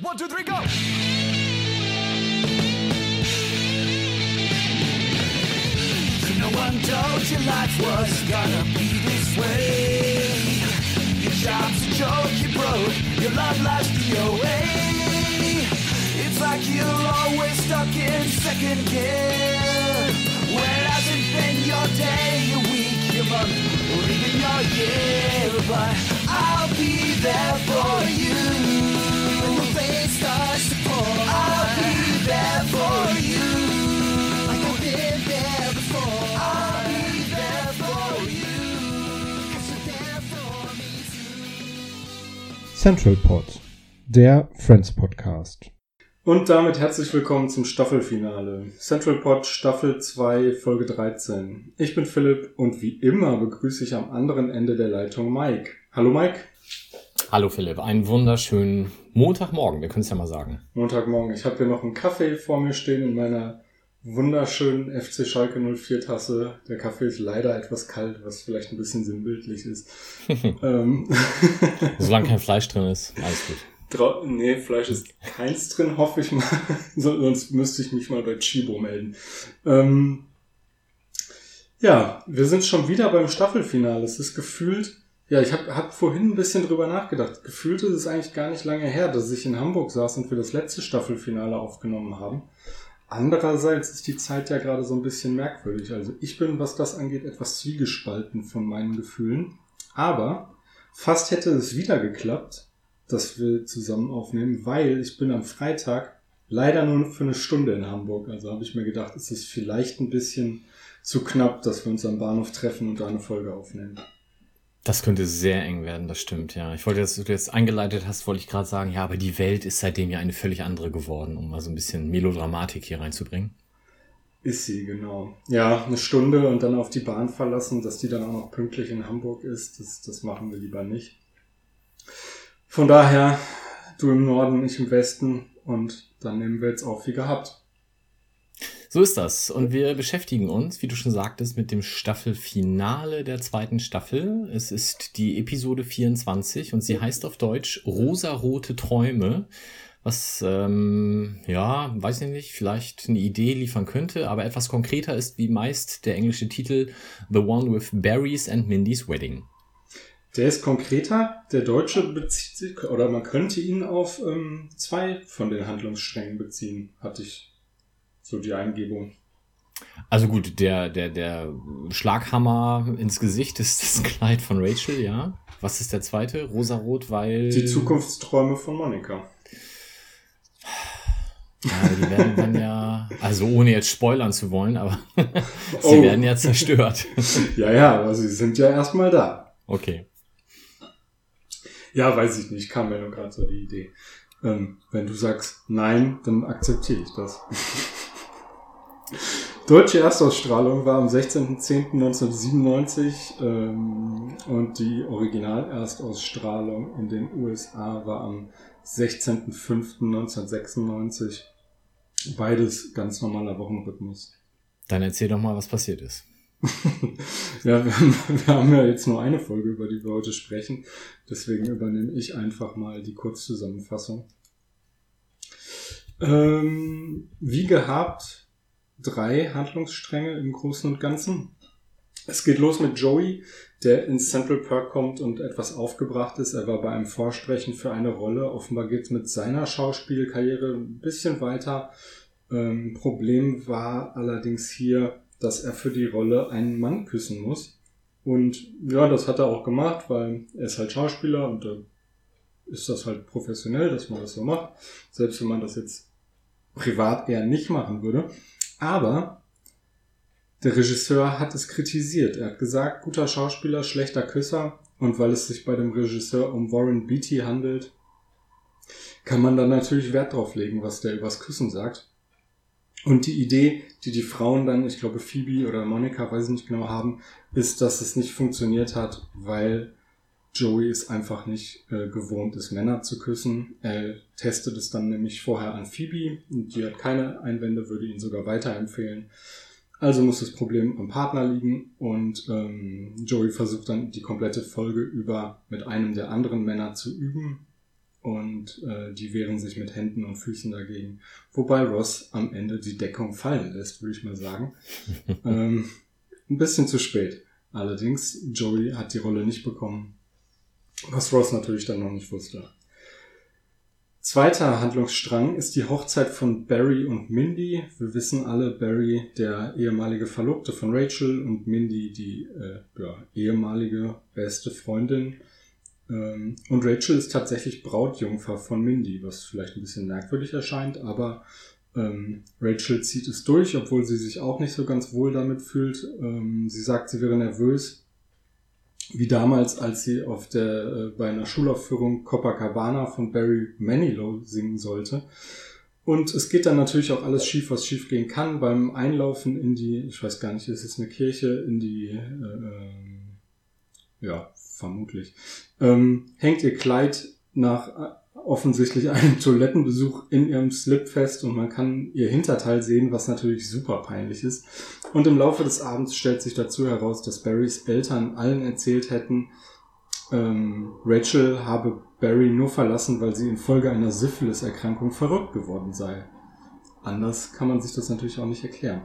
One, two, three, go! No one told you life was gonna be this way. Your job's a joke, you broke, your love life's DOA. It's like you're always stuck in second gear. When it hasn't been your day, your week, your month, or even your year. But I'll be there for you. Central Pod, der Friends Podcast. Und damit herzlich willkommen zum Staffelfinale. Central Pod Staffel 2, Folge 13. Ich bin Philipp und wie immer begrüße ich am anderen Ende der Leitung Mike. Hallo Mike. Hallo Philipp, einen wunderschönen Montagmorgen, wir können es ja mal sagen. Montagmorgen. Ich habe hier noch einen Kaffee vor mir stehen in meiner wunderschönen FC Schalke 04 Tasse. Der Kaffee ist leider etwas kalt, was vielleicht ein bisschen sinnbildlich ist. ähm, Solange kein Fleisch drin ist, alles gut. Dra nee, Fleisch ist keins drin, hoffe ich mal. So- Sonst müsste ich mich mal bei Chibo melden. Ähm, ja, wir sind schon wieder beim Staffelfinale. Es ist gefühlt, ja, ich habe hab vorhin ein bisschen drüber nachgedacht. Gefühlt ist es eigentlich gar nicht lange her, dass ich in Hamburg saß und wir das letzte Staffelfinale aufgenommen haben. Andererseits ist die Zeit ja gerade so ein bisschen merkwürdig. Also ich bin, was das angeht, etwas zwiegespalten von meinen Gefühlen. Aber fast hätte es wieder geklappt, dass wir zusammen aufnehmen, weil ich bin am Freitag leider nur für eine Stunde in Hamburg. Also habe ich mir gedacht, es ist vielleicht ein bisschen zu knapp, dass wir uns am Bahnhof treffen und da eine Folge aufnehmen. Das könnte sehr eng werden, das stimmt, ja. Ich wollte, dass du jetzt eingeleitet hast, wollte ich gerade sagen, ja, aber die Welt ist seitdem ja eine völlig andere geworden, um mal so ein bisschen Melodramatik hier reinzubringen. Ist sie, genau. Ja, eine Stunde und dann auf die Bahn verlassen, dass die dann auch noch pünktlich in Hamburg ist, das, das machen wir lieber nicht. Von daher, du im Norden, ich im Westen und dann nehmen wir jetzt auf wie gehabt. So ist das. Und wir beschäftigen uns, wie du schon sagtest, mit dem Staffelfinale der zweiten Staffel. Es ist die Episode 24 und sie heißt auf Deutsch Rosarote Träume. Was, ähm, ja, weiß ich nicht, vielleicht eine Idee liefern könnte, aber etwas konkreter ist wie meist der englische Titel The One with Barry's and Mindy's Wedding. Der ist konkreter. Der Deutsche bezieht sich, oder man könnte ihn auf ähm, zwei von den Handlungssträngen beziehen, hatte ich so die Eingebung. Also gut, der, der, der Schlaghammer ins Gesicht ist das Kleid von Rachel, ja. Was ist der zweite? Rosarot, weil. Die Zukunftsträume von Monika. Ja, die werden dann ja, also ohne jetzt spoilern zu wollen, aber sie Oh. werden ja zerstört. Ja, ja, aber sie sind ja erstmal da. Okay. Ja, weiß ich nicht, kam mir nur gerade so die Idee. Ähm, wenn du sagst nein, dann akzeptiere ich das. Deutsche Erstausstrahlung war am 16.10.1997 ähm, und die Original-Erstausstrahlung in den USA war am 16.05.1996. Beides ganz normaler Wochenrhythmus. Dann erzähl doch mal, was passiert ist. Ja, wir haben, wir haben ja jetzt nur eine Folge, über die wir heute sprechen. Deswegen übernehme ich einfach mal die Kurzzusammenfassung. Ähm, wie gehabt, drei Handlungsstränge im Großen und Ganzen. Es geht los mit Joey, der ins Central Park kommt und etwas aufgebracht ist. Er war bei einem Vorsprechen für eine Rolle. Offenbar geht es mit seiner Schauspielkarriere ein bisschen weiter. Ähm, Problem war allerdings hier, dass er für die Rolle einen Mann küssen muss. Und ja, das hat er auch gemacht, weil er ist halt Schauspieler und da ist das halt professionell, dass man das so macht. Selbst wenn man das jetzt privat eher nicht machen würde. Aber der Regisseur hat es kritisiert. Er hat gesagt, guter Schauspieler, schlechter Küsser. Und weil es sich bei dem Regisseur um Warren Beatty handelt, kann man dann natürlich Wert drauf legen, was der übers Küssen sagt. Und die Idee, die die Frauen dann, ich glaube Phoebe oder Monika, weiß ich nicht genau, haben, ist, dass es nicht funktioniert hat, weil Joey es einfach nicht äh, gewohnt ist, Männer zu küssen. Er testet es dann nämlich vorher an Phoebe und die hat keine Einwände, würde ihn sogar weiterempfehlen. Also muss das Problem am Partner liegen und ähm, Joey versucht dann die komplette Folge über mit einem der anderen Männer zu üben und äh, die wehren sich mit Händen und Füßen dagegen. Wobei Ross am Ende die Deckung fallen lässt, würde ich mal sagen. ähm, ein bisschen zu spät. Allerdings, Joey hat die Rolle nicht bekommen, was Ross natürlich dann noch nicht wusste. Zweiter Handlungsstrang ist die Hochzeit von Barry und Mindy. Wir wissen alle, Barry, der ehemalige Verlobte von Rachel und Mindy, die äh, ja, ehemalige beste Freundin. Ähm, und Rachel ist tatsächlich Brautjungfer von Mindy, was vielleicht ein bisschen merkwürdig erscheint, aber ähm, Rachel zieht es durch, obwohl sie sich auch nicht so ganz wohl damit fühlt. Ähm, sie sagt, sie wäre nervös, wie damals, als sie auf der, äh, bei einer Schulaufführung Copacabana von Barry Manilow singen sollte. Und es geht dann natürlich auch alles schief, was schief gehen kann. Beim Einlaufen in die, ich weiß gar nicht, ist es eine Kirche, in die, äh, ähm, ja, vermutlich, ähm, hängt ihr Kleid nach offensichtlich einen Toilettenbesuch in ihrem Slip fest und man kann ihr Hinterteil sehen, was natürlich super peinlich ist. Und im Laufe des Abends stellt sich dazu heraus, dass Barrys Eltern allen erzählt hätten, ähm, Rachel habe Barry nur verlassen, weil sie infolge einer Syphilis-Erkrankung verrückt geworden sei. Anders kann man sich das natürlich auch nicht erklären.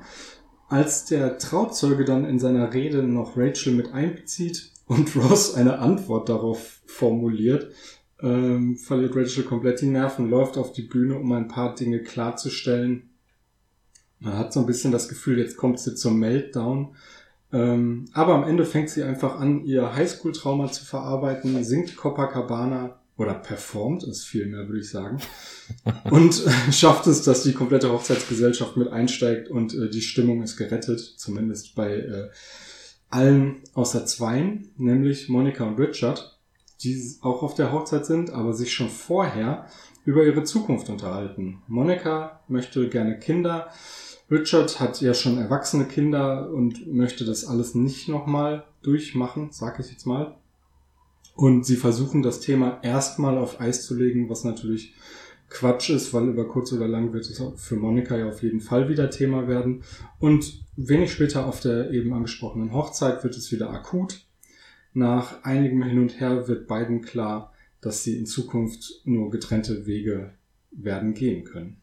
Als der Trauzeuge dann in seiner Rede noch Rachel mit einbezieht und Ross eine Antwort darauf formuliert, ähm, verliert Rachel komplett die Nerven, läuft auf die Bühne, um ein paar Dinge klarzustellen. Man hat so ein bisschen das Gefühl, jetzt kommt sie zum Meltdown. Ähm, aber am Ende fängt sie einfach an, ihr Highschool-Trauma zu verarbeiten, singt Copacabana oder performt es vielmehr, würde ich sagen. und äh, schafft es, dass die komplette Hochzeitsgesellschaft mit einsteigt und äh, die Stimmung ist gerettet, zumindest bei äh, allen außer zweien, nämlich Monika und Richard die auch auf der Hochzeit sind, aber sich schon vorher über ihre Zukunft unterhalten. Monika möchte gerne Kinder. Richard hat ja schon erwachsene Kinder und möchte das alles nicht nochmal durchmachen, sag ich jetzt mal. Und sie versuchen das Thema erstmal auf Eis zu legen, was natürlich Quatsch ist, weil über kurz oder lang wird es für Monika ja auf jeden Fall wieder Thema werden. Und wenig später auf der eben angesprochenen Hochzeit wird es wieder akut. Nach einigem Hin und Her wird beiden klar, dass sie in Zukunft nur getrennte Wege werden gehen können.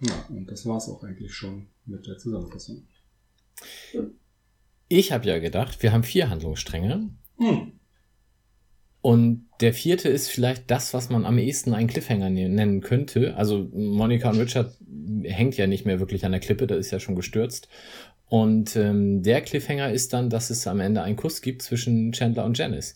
Ja, und das war es auch eigentlich schon mit der Zusammenfassung. Ich habe ja gedacht, wir haben vier Handlungsstränge. Hm. Und der vierte ist vielleicht das, was man am ehesten einen Cliffhanger ne-, nennen könnte. Also Monika und Richard hängt ja nicht mehr wirklich an der Klippe, da ist ja schon gestürzt. Und ähm, der Cliffhanger ist dann, dass es am Ende einen Kuss gibt zwischen Chandler und Janice.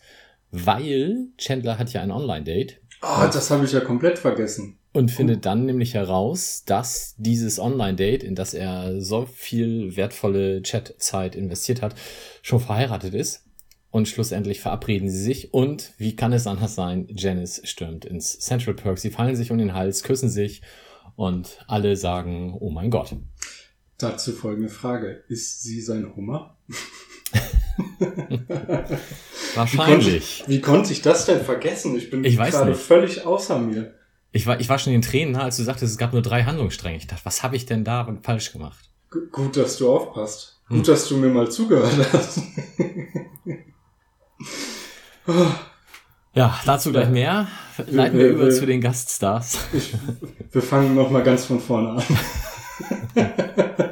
Weil Chandler hat ja ein Online-Date. Oh, das habe ich ja komplett vergessen. Und findet dann nämlich heraus, dass dieses Online-Date, in das er so viel wertvolle Chat-Zeit investiert hat, schon verheiratet ist. Und schlussendlich verabreden sie sich. Und wie kann es anders sein? Janice stürmt ins Central Perk. Sie fallen sich um den Hals, küssen sich und alle sagen, oh mein Gott. Dazu folgende Frage. Ist sie sein Hummer? Wahrscheinlich. Wie konnte, wie konnte, ich das denn vergessen? Ich bin ich gerade völlig außer mir. Ich war, ich war schon in den Tränen, als du sagtest, es gab nur drei Handlungsstränge. Ich dachte, was habe ich denn da falsch gemacht? G gut, dass du aufpasst. Hm. Gut, dass du mir mal zugehört hast. ja, dazu gleich mehr. Leiten wir, wir über wir, zu den Gaststars. Ich, wir fangen nochmal ganz von vorne an.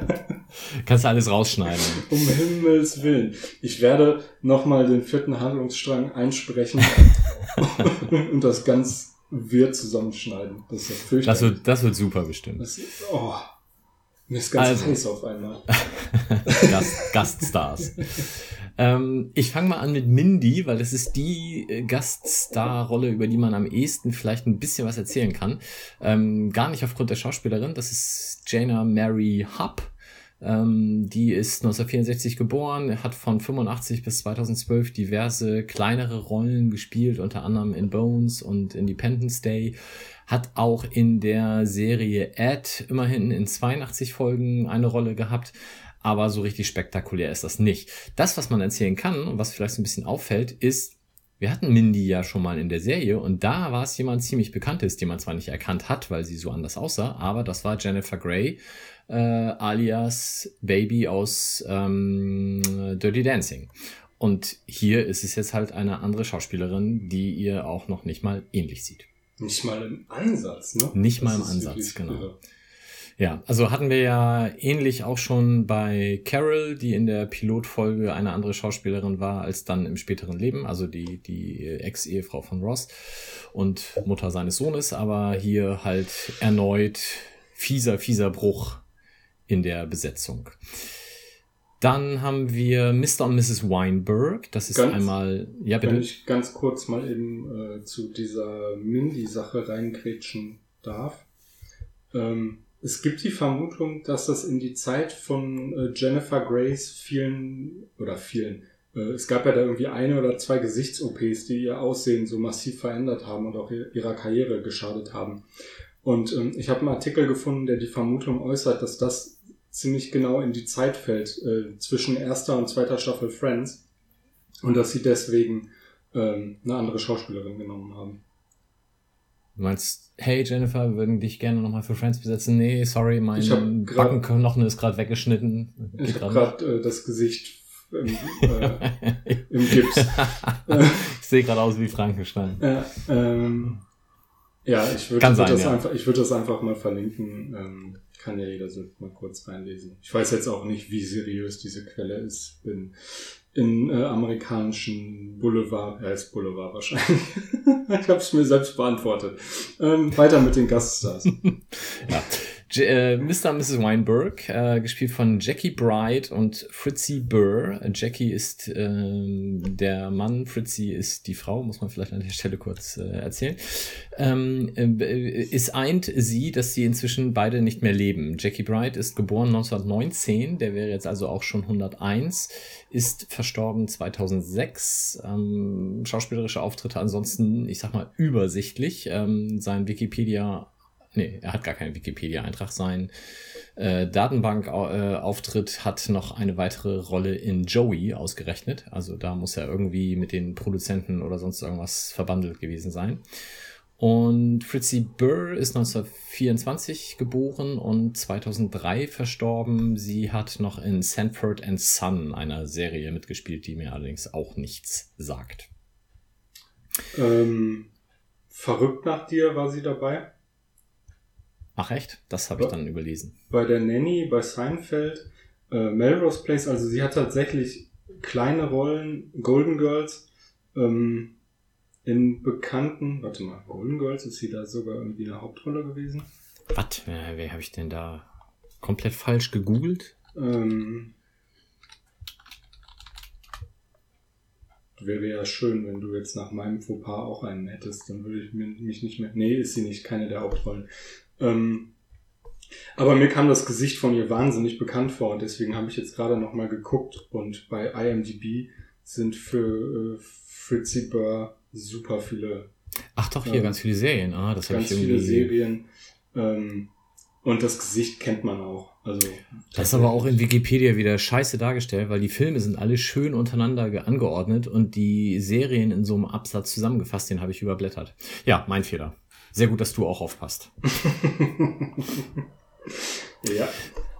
Kannst du alles rausschneiden. Um Himmels Willen. Ich werde nochmal den vierten Handlungsstrang einsprechen und das ganz wirr zusammenschneiden. Das ist ja fürchterlich. Das wird, das wird super bestimmt. Das, oh, mir ist ganz also, heiß auf einmal. Gast, Gaststars. ähm, ich fange mal an mit Mindy, weil das ist die äh, Gaststar-Rolle, über die man am ehesten vielleicht ein bisschen was erzählen kann. Ähm, gar nicht aufgrund der Schauspielerin. Das ist Jana Mary Hupp. Ähm, die ist 1964 geboren, hat von 85 bis 2012 diverse kleinere Rollen gespielt, unter anderem in Bones und Independence Day. Hat auch in der Serie Ed immerhin in 82 Folgen eine Rolle gehabt. Aber so richtig spektakulär ist das nicht. Das, was man erzählen kann und was vielleicht so ein bisschen auffällt, ist, wir hatten Mindy ja schon mal in der Serie und da war es jemand ziemlich bekanntes, den man zwar nicht erkannt hat, weil sie so anders aussah, aber das war Jennifer Grey, äh, alias Baby aus ähm, Dirty Dancing. Und hier ist es jetzt halt eine andere Schauspielerin, die ihr auch noch nicht mal ähnlich sieht. Nicht mal im Ansatz, ne? Nicht mal Das im ist Ansatz, genau. irre. Ja, also hatten wir ja ähnlich auch schon bei Carol, die in der Pilotfolge eine andere Schauspielerin war als dann im späteren Leben, also die, die Ex-Ehefrau von Ross und Mutter seines Sohnes, aber hier halt erneut fieser, fieser Bruch in der Besetzung. Dann haben wir Mr. und Mrs. Weinberg. Das ist Ganz- einmal, ja Wenn bitte. ich ganz kurz mal eben äh, zu dieser Mindy-Sache reingrätschen darf. Ähm, es gibt die Vermutung, dass das in die Zeit von äh, Jennifer Grace vielen, oder vielen, äh, es gab ja da irgendwie eine oder zwei Gesichts-OPs, die ihr Aussehen so massiv verändert haben und auch ihr- ihrer Karriere geschadet haben. Und ähm, ich habe einen Artikel gefunden, der die Vermutung äußert, dass das ziemlich genau in die Zeit fällt äh, zwischen erster und zweiter Staffel Friends und dass sie deswegen ähm, eine andere Schauspielerin genommen haben. Du meinst, hey Jennifer, wir würden dich gerne nochmal für Friends besetzen? Nee, sorry, mein Backenknochen ist gerade weggeschnitten. Ich habe grad gerade äh, das Gesicht im, äh, im Gips. ich sehe gerade aus wie Frankenstein. Äh, ähm, ja, ich würde würd das, ja. einfach, ich würd das einfach mal verlinken. Ähm, kann ja jeder so mal kurz reinlesen. Ich weiß jetzt auch nicht, wie seriös diese Quelle ist. Bin in äh, amerikanischen Boulevard, er ist Boulevard wahrscheinlich. ich habe es mir selbst beantwortet. Ähm, weiter mit den Gaststars. Ja. J äh, Mr. und Mrs. Weinberg, äh, gespielt von Jackie Bright und Fritzy Burr. Jackie ist ähm, der Mann, Fritzy ist die Frau, muss man vielleicht an der Stelle kurz äh, erzählen. Ähm, äh, es eint sie, dass sie inzwischen beide nicht mehr leben. Jackie Bright ist geboren 1919, der wäre jetzt also auch schon 101, ist verstorben 2006. Ähm, schauspielerische Auftritte ansonsten, ich sag mal, übersichtlich. Ähm, sein Wikipedia Nee, er hat gar keinen Wikipedia-Eintrag. Sein äh, Datenbank-Auftritt hat noch eine weitere Rolle in Joey ausgerechnet. Also da muss er irgendwie mit den Produzenten oder sonst irgendwas verbandelt gewesen sein. Und Fritzy Burr ist 1924 geboren und 2003 verstorben. Sie hat noch in Sanford and Son, einer Serie, mitgespielt, die mir allerdings auch nichts sagt. ähm, verrückt nach dir war sie dabei. Ach echt? Das habe ich dann überlesen. bei der Nanny, bei Seinfeld, äh, Melrose Place, also sie hat tatsächlich kleine Rollen, Golden Girls, ähm, in bekannten, warte mal, Golden Girls, ist sie da sogar irgendwie eine Hauptrolle gewesen? Was? Wer, wer habe ich denn da komplett falsch gegoogelt? Ähm, wäre ja schön, wenn du jetzt nach meinem Fauxpas auch einen hättest, dann würde ich mich nicht mehr, nee, ist sie nicht, keine der Hauptrollen. Ähm, aber mir kam das Gesicht von ihr wahnsinnig bekannt vor und deswegen habe ich jetzt gerade nochmal geguckt und bei IMDb sind für äh, Fritzy Burr super viele, Ach doch, hier Ähm, ganz viele Serien. Ah, das habe ich ganz irgendwie. viele Serien ähm, und das Gesicht kennt man auch. Also Das ist aber auch in Wikipedia wieder scheiße dargestellt, weil die Filme sind alle schön untereinander ge- angeordnet und die Serien in so einem Absatz zusammengefasst, den habe ich überblättert. Ja, mein Fehler. Sehr gut, dass du auch aufpasst. ja.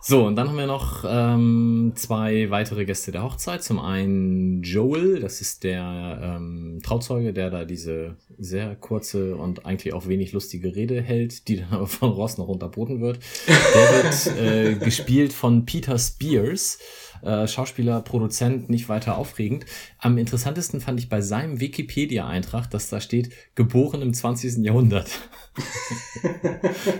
So, und dann haben wir noch ähm, zwei weitere Gäste der Hochzeit. Zum einen Joel, das ist der ähm, Trauzeuge, der da diese sehr kurze und eigentlich auch wenig lustige Rede hält, die dann aber von Ross noch unterboten wird. Der wird äh, gespielt von Peter Spears, äh, Schauspieler, Produzent, nicht weiter aufregend. Am interessantesten fand ich bei seinem Wikipedia-Eintrag, dass da steht, geboren im 20. Jahrhundert.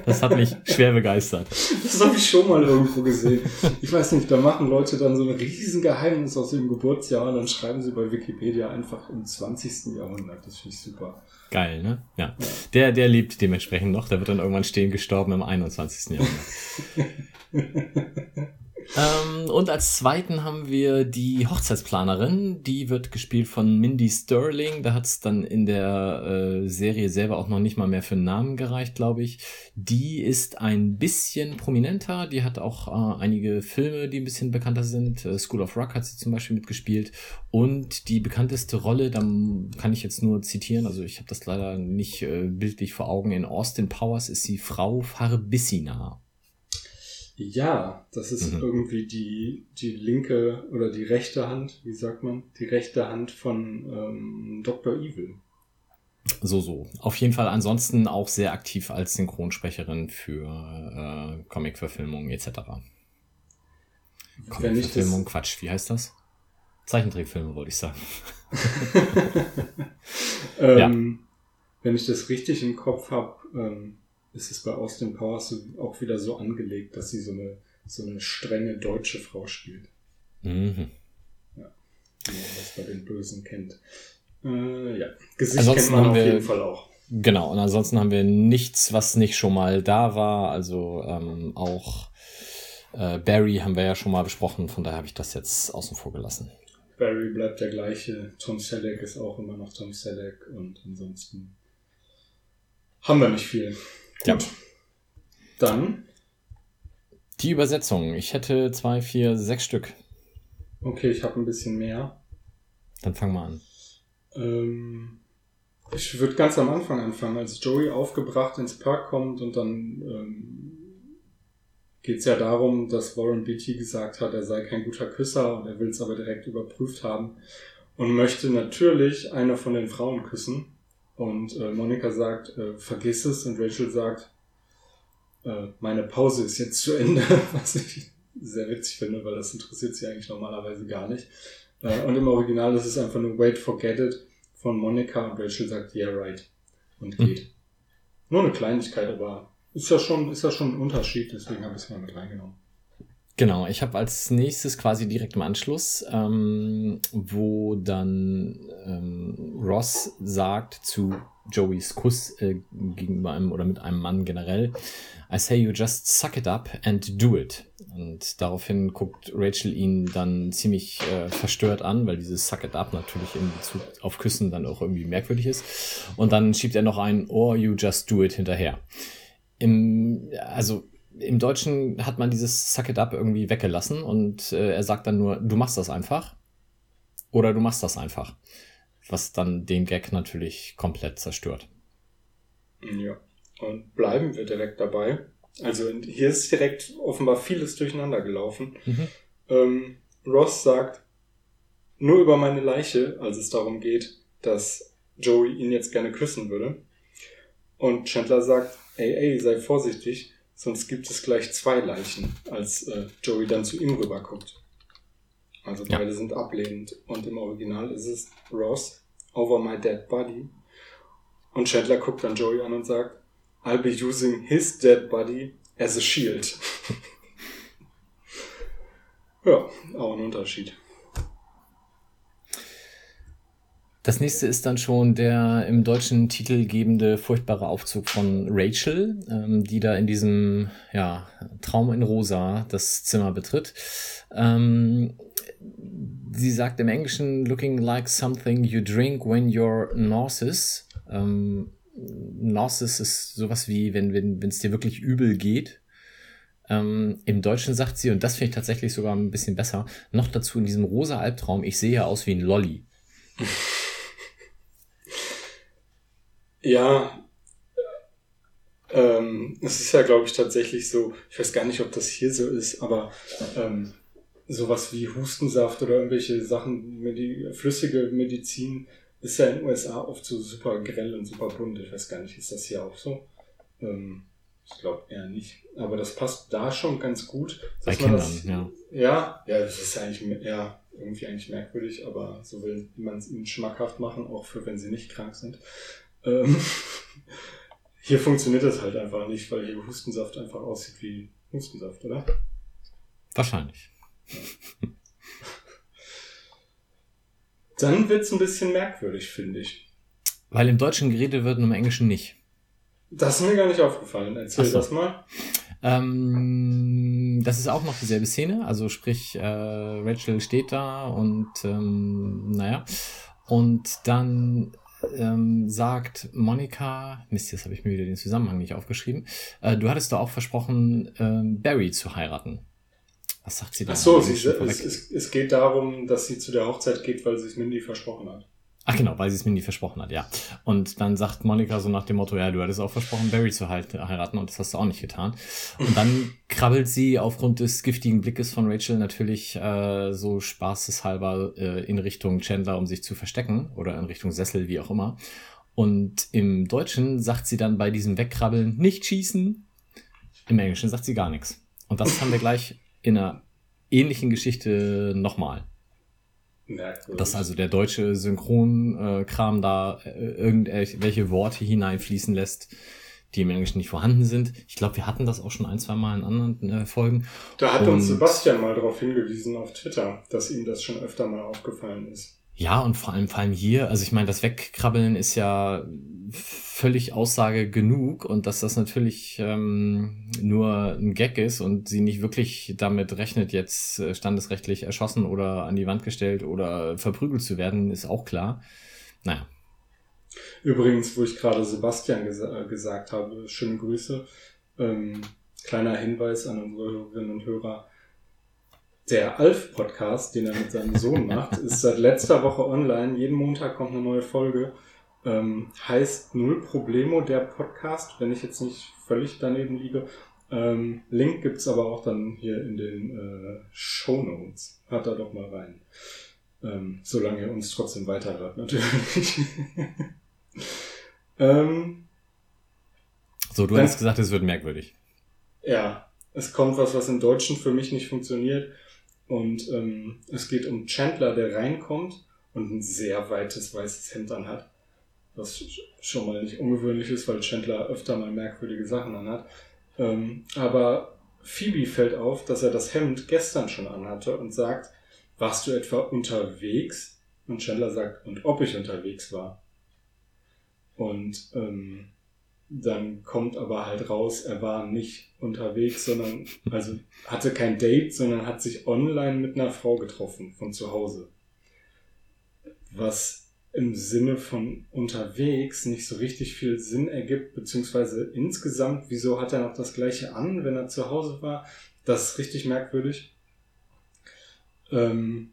das hat mich schwer begeistert. Das habe ich schon mal irgendwo gesehen. Ich weiß nicht, da machen Leute dann so ein riesen Geheimnis aus ihrem Geburtsjahr und dann schreiben sie bei Wikipedia einfach im 20. Jahrhundert. Das finde ich super. Geil, ne? Ja. Der, der lebt dementsprechend noch. Der wird dann irgendwann stehen gestorben im 21. Jahrhundert. ähm, und als zweiten haben wir die Hochzeitsplanerin. Die wird gespielt von Mindy Sterling. Da hat es dann in der äh, Serie selber auch noch nicht mal mehr für einen Namen gereicht, glaube ich. Die ist ein bisschen prominenter. Die hat auch äh, einige Filme, die ein bisschen bekannter sind. Äh, School of Rock hat sie zum Beispiel mitgespielt. Und die bekannteste Rolle, da kann ich jetzt nur zitieren, also ich habe das leider nicht äh, bildlich vor Augen, in Austin Powers ist sie Frau Farbissina. Ja, das ist Mhm. irgendwie die, die linke oder die rechte Hand, wie sagt man? Die rechte Hand von ähm, Dr. Evil. So, so. Auf jeden Fall ansonsten auch sehr aktiv als Synchronsprecherin für äh, Comic-Verfilmungen etc. Comic-Verfilmung, Quatsch, wie heißt das? Zeichentrickfilme, wollte ich sagen. ähm, wenn ich das richtig im Kopf habe, ähm, ist es bei Austin Powers auch wieder so angelegt, dass sie so eine, so eine strenge deutsche Frau spielt, Mhm. wie man das bei den Bösen kennt. Äh, ja, Gesicht Ansonsten kennt man auf wir- jeden Fall auch. Genau, und ansonsten haben wir nichts, was nicht schon mal da war. Also ähm, auch äh, Barry haben wir ja schon mal besprochen, von daher habe ich das jetzt außen vor gelassen. Barry bleibt der gleiche, Tom Selleck ist auch immer noch Tom Selleck und ansonsten haben wir nicht viel. Ja. Gut. Dann, Die Übersetzung. Ich hätte zwei, vier, sechs Stück. okay, ich habe ein bisschen mehr. Dann fangen wir an. Ähm, ich würde ganz am Anfang anfangen, als Joey aufgebracht ins Park kommt und dann ähm, geht es ja darum, dass Warren Beatty gesagt hat, er sei kein guter Küsser und er will es aber direkt überprüft haben und möchte natürlich eine von den Frauen küssen. Und äh, Monika sagt, äh, vergiss es und Rachel sagt, äh, meine Pause ist jetzt zu Ende, was ich sehr witzig finde, weil das interessiert sie eigentlich normalerweise gar nicht. Äh, und im Original ist es einfach nur Wait, forget it von Monika und Rachel sagt Yeah, right und Hm. geht. Nur eine Kleinigkeit, aber ist ja schon, ist ja schon ein Unterschied, deswegen habe ich es mal mit reingenommen. Genau, ich habe als nächstes quasi direkt im Anschluss, ähm, wo dann ähm, Ross sagt zu Joeys Kuss äh, gegenüber einem oder mit einem Mann generell, I say you just suck it up and do it. Und daraufhin guckt Rachel ihn dann ziemlich äh, verstört an, weil dieses suck it up natürlich in Bezug auf Küssen dann auch irgendwie merkwürdig ist. Und dann schiebt er noch ein or you just do it hinterher. Im, also im Deutschen hat man dieses Suck it up irgendwie weggelassen und äh, er sagt dann nur, du machst das einfach oder du machst das einfach. Was dann den Gag natürlich komplett zerstört. Ja. Und bleiben wir direkt dabei. Also hier ist direkt offenbar vieles durcheinander gelaufen. Mhm. Ähm, Ross sagt, nur über meine Leiche, als es darum geht, dass Joey ihn jetzt gerne küssen würde. Und Chandler sagt, ey, ey, sei vorsichtig, sonst gibt es gleich zwei Leichen, als äh, Joey dann zu ihm rüber guckt. Also Ja. beide sind ablehnend. Und im Original ist es Ross, over my dead body. Und Chandler guckt dann Joey an und sagt, I'll be using his dead body as a shield. ja, auch ein Unterschied. Das nächste ist dann schon der im deutschen Titel gebende furchtbare Aufzug von Rachel, ähm, die da in diesem ja, Traum in Rosa das Zimmer betritt. Ähm, sie sagt im Englischen, looking like something you drink when you're nauseous. Ähm, nauseous ist sowas wie, wenn wenn wenn, es dir wirklich übel geht. Ähm, Im Deutschen sagt sie, und das finde ich tatsächlich sogar ein bisschen besser, noch dazu in diesem rosa Albtraum, ich sehe aus wie ein Lolli. Ja, ähm, es ist ja, glaube ich, tatsächlich so, ich weiß gar nicht, ob das hier so ist, aber ähm, sowas wie Hustensaft oder irgendwelche Sachen, Medi flüssige Medizin, ist ja in den USA oft so super grell und super bunt. Ich weiß gar nicht, ist das hier auch so? Ähm, ich glaube eher nicht. Aber das passt da schon ganz gut. Bei Kindern, das, ja. Ja, ja, das ist eigentlich ja, irgendwie eigentlich merkwürdig, aber so will man es ihnen schmackhaft machen, auch für wenn sie nicht krank sind. Ähm, hier funktioniert das halt einfach nicht, weil hier Hustensaft einfach aussieht wie Hustensaft, oder? Wahrscheinlich. Dann wird's ein bisschen merkwürdig, finde ich. Weil im Deutschen geredet wird und im Englischen nicht. Das ist mir gar nicht aufgefallen. Erzähl so. das mal. Ähm, das ist auch noch dieselbe Szene. Also sprich, äh, Rachel steht da und ähm, naja. Und dann ähm, sagt Monika, Mist, jetzt habe ich mir wieder den Zusammenhang nicht aufgeschrieben. Äh, du hattest doch auch versprochen, ähm, Barry zu heiraten. Was sagt sie da? Ach so, sie, es, es, es geht darum, dass sie zu der Hochzeit geht, weil sie es Mindy versprochen hat. Ach genau, weil sie es mir nie versprochen hat, ja. Und dann sagt Monika so nach dem Motto, ja, du hattest auch versprochen, Barry zu halt- heiraten und das hast du auch nicht getan. Und dann krabbelt sie aufgrund des giftigen Blickes von Rachel natürlich äh, so spaßeshalber äh, in Richtung Chandler, um sich zu verstecken oder in Richtung Sessel, wie auch immer. Und im Deutschen sagt sie dann bei diesem Wegkrabbeln nicht schießen. Im Englischen sagt sie gar nichts. Und das haben wir gleich in einer ähnlichen Geschichte nochmal. Merkwürdig. Dass also der deutsche Synchronkram da äh, irgendwelche Worte hineinfließen lässt, die im Englischen nicht vorhanden sind. Ich glaube, wir hatten das auch schon ein, zwei Mal in anderen äh, Folgen. Da hat uns Und- Sebastian mal darauf hingewiesen auf Twitter, dass ihm das schon öfter mal aufgefallen ist. Ja, und vor allem, vor allem hier, also ich meine, das Wegkrabbeln ist ja völlig Aussage genug und dass das natürlich ähm, nur ein Gag ist und sie nicht wirklich damit rechnet, jetzt äh, standesrechtlich erschossen oder an die Wand gestellt oder verprügelt zu werden, ist auch klar. Naja, Übrigens, wo ich gerade Sebastian gesa äh, gesagt habe, schöne Grüße. Ähm, kleiner Hinweis an unsere Hörerinnen und Hörer. Der Alf-Podcast, den er mit seinem Sohn macht, ist seit letzter Woche online. Jeden Montag kommt eine neue Folge. Ähm, heißt Null Problemo, der Podcast, wenn ich jetzt nicht völlig daneben liege. Ähm, Link gibt's aber auch dann hier in den äh, Show Notes. Hört da doch mal rein. Ähm, solange ihr uns trotzdem weiterhört, natürlich. ähm, so, du Dann- hast gesagt, es wird merkwürdig. ja, es kommt was, was im Deutschen für mich nicht funktioniert. Und ähm, es geht um Chandler, der reinkommt und ein sehr weites weißes Hemd anhat. Was sch- schon mal nicht ungewöhnlich ist, weil Chandler öfter mal merkwürdige Sachen anhat. Ähm, aber Phoebe fällt auf, dass er das Hemd gestern schon anhatte und sagt, warst du etwa unterwegs? Und Chandler sagt, und ob ich unterwegs war. Und ähm, dann kommt aber halt raus, er war nicht unterwegs, sondern, also hatte kein Date, sondern hat sich online mit einer Frau getroffen von zu Hause. Was im Sinne von unterwegs nicht so richtig viel Sinn ergibt, beziehungsweise insgesamt, wieso hat er noch das gleiche an, wenn er zu Hause war? Das ist richtig merkwürdig. Ähm,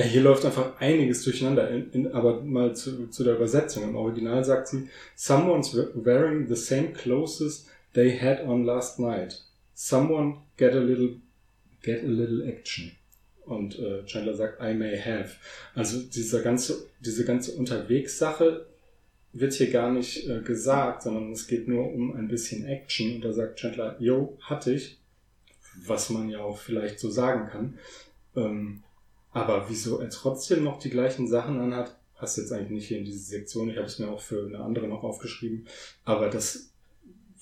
ja, hier läuft einfach einiges durcheinander, in, in, aber mal zu, zu der Übersetzung. Im Original sagt sie, Someone's wearing the same clothes they had on last night. Someone get a little, get a little action. Und äh, Chandler sagt, I may have. Also dieser ganze, diese ganze Unterwegssache wird hier gar nicht äh, gesagt, sondern es geht nur um ein bisschen Action. Und da sagt Chandler, yo, hatte ich. Was man ja auch vielleicht so sagen kann. Ähm, aber wieso er trotzdem noch die gleichen Sachen anhat, passt jetzt eigentlich nicht hier in diese Sektion. Ich habe es mir auch für eine andere noch aufgeschrieben. Aber das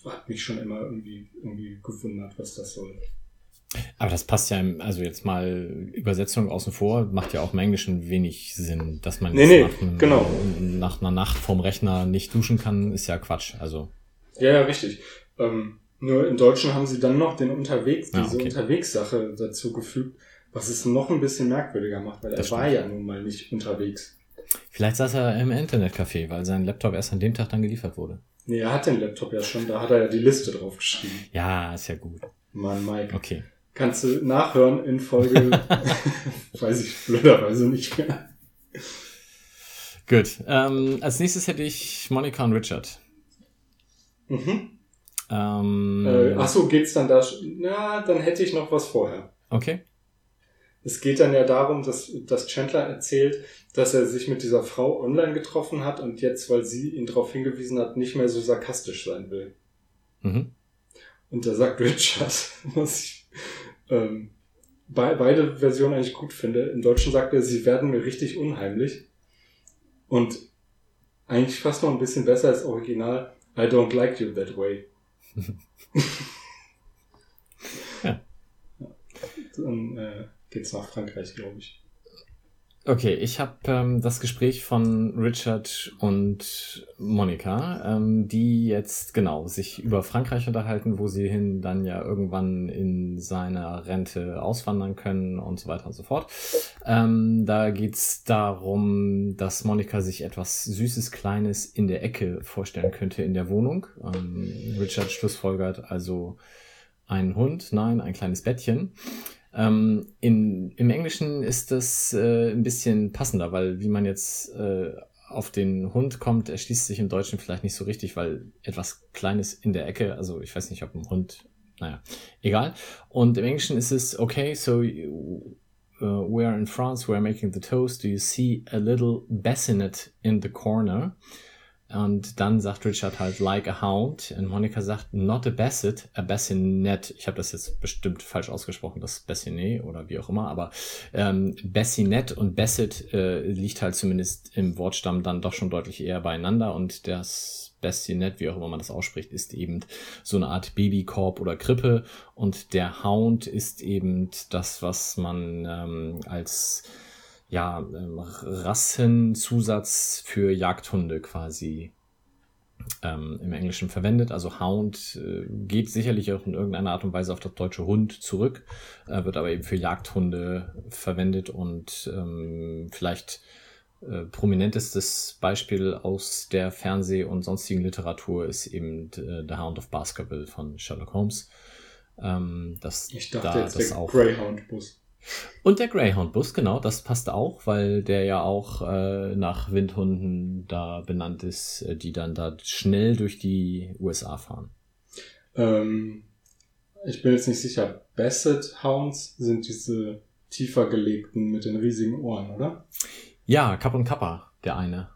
hat mich schon immer irgendwie, irgendwie gewundert, was das soll. Aber das passt ja, im, also jetzt mal Übersetzung außen vor, macht ja auch im Englischen wenig Sinn, dass man Nee, nee, nach, genau. nach einer Nacht vorm Rechner nicht duschen kann, ist ja Quatsch. Also, Ja, ja, richtig. Ähm, nur im Deutschen haben sie dann noch den Unterwegs, Ah, diese okay. Unterwegssache dazu gefügt, was es noch ein bisschen merkwürdiger macht, weil er Das war stimmt. ja nun mal nicht unterwegs. vielleicht saß er im Internetcafé, weil sein Laptop erst an dem Tag dann geliefert wurde. Nee, er hat den Laptop ja schon, da hat er ja die Liste drauf geschrieben. Ja, ist ja gut. Mann, Mike. Okay. Kannst du nachhören in Folge, weiß ich blöderweise nicht mehr. Gut. Ähm, als nächstes hätte ich Monica und Richard. Mhm. Ähm, Äh, ach so, geht's dann da? Na, dann hätte ich noch was vorher. Okay. Es geht dann ja darum, dass, dass Chandler erzählt, dass er sich mit dieser Frau online getroffen hat und jetzt, weil sie ihn darauf hingewiesen hat, nicht mehr so sarkastisch sein will. Mhm. Und da sagt Richard, was ich ähm, be beide Versionen eigentlich gut finde. Im Deutschen sagt er, sie werden mir richtig unheimlich. Und eigentlich fast noch ein bisschen besser als Original. I don't like you that way. Ja. Dann äh, geht's nach Frankreich, glaube ich. Okay, ich habe ähm, das Gespräch von Richard und Monika, ähm, die jetzt genau sich über Frankreich unterhalten, wo sie hin dann ja irgendwann in seiner Rente auswandern können und so weiter und so fort. Ähm, da geht's darum, dass Monika sich etwas Süßes, Kleines in der Ecke vorstellen könnte in der Wohnung. Ähm, Richard schlussfolgert also ein Hund, nein, ein kleines Bettchen. Ähm, in, Im Englischen ist das äh, ein bisschen passender, weil wie man jetzt äh, auf den Hund kommt, erschließt sich im Deutschen vielleicht nicht so richtig, weil etwas Kleines in der Ecke, also ich weiß nicht, ob ein Hund, naja, egal. Und im Englischen ist es, okay, so uh, we are in France, we are making the toast, do you see a little bassinet in the corner? Und dann sagt Richard halt like a hound. Und Monika sagt not a basset, a bassinet. Ich habe das jetzt bestimmt falsch ausgesprochen, das Bassinet oder wie auch immer, aber ähm, Bassinet und Basset äh, liegt halt zumindest im Wortstamm dann doch schon deutlich eher beieinander. Und das Bassinet, wie auch immer man das ausspricht, ist eben so eine Art Babykorb oder Krippe. Und der Hound ist eben das, was man ähm, als ja, ähm, Rassenzusatz für Jagdhunde quasi ähm, im Englischen verwendet. Also Hound äh, geht sicherlich auch in irgendeiner Art und Weise auf das deutsche Hund zurück, äh, wird aber eben für Jagdhunde verwendet und ähm, vielleicht äh, prominentestes Beispiel aus der Fernseh- und sonstigen Literatur ist eben äh, The Hound of Baskerville von Sherlock Holmes. Ähm, das, Ich dachte da, jetzt das auch Greyhound-Bus. Und der Greyhound-Bus, genau, das passt auch, weil der ja auch äh, nach Windhunden da benannt ist, äh, die dann da schnell durch die USA fahren. Ähm, ich bin jetzt nicht sicher. Basset Hounds sind diese tiefer gelegten mit den riesigen Ohren, oder? Ja, Kapp und Kappa, der eine.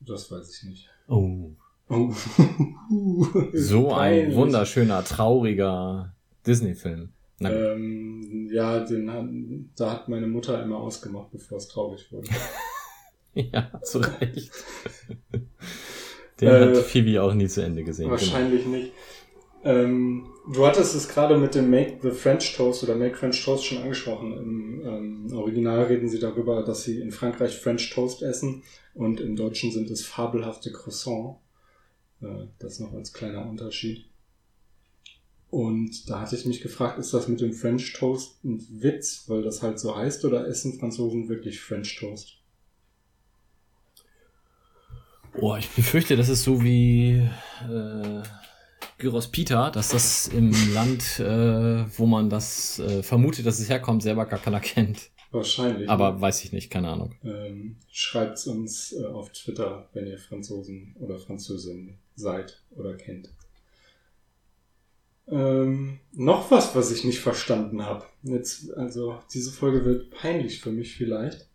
Das weiß ich nicht. Oh. Oh. So ein wunderschöner, trauriger Disney-Film. Ähm, ja, den da hat meine Mutter immer ausgemacht, bevor es traurig wurde. Ja, zu Recht. Den Äh, hat Phoebe auch nie zu Ende gesehen. Wahrscheinlich nicht. Ähm, du hattest es gerade mit dem Make the French Toast oder Make French Toast schon angesprochen. Im ähm, Original reden sie darüber, dass sie in Frankreich French Toast essen und im Deutschen sind es fabelhafte Croissant. Äh, das noch als kleiner Unterschied. Und da hatte ich mich gefragt, ist das mit dem French Toast ein Witz, weil das halt so heißt, oder essen Franzosen wirklich French Toast? Oh, ich befürchte, das ist so wie äh, Gyros Pita, dass das im Land, äh, wo man das äh, vermutet, dass es herkommt, selber gar keiner kennt. Wahrscheinlich. Aber weiß ich nicht, keine Ahnung. Ähm, schreibt's uns äh, auf Twitter, wenn ihr Franzosen oder Französin seid oder kennt. Ähm, noch was, was ich nicht verstanden habe. Jetzt, also diese Folge wird peinlich für mich vielleicht.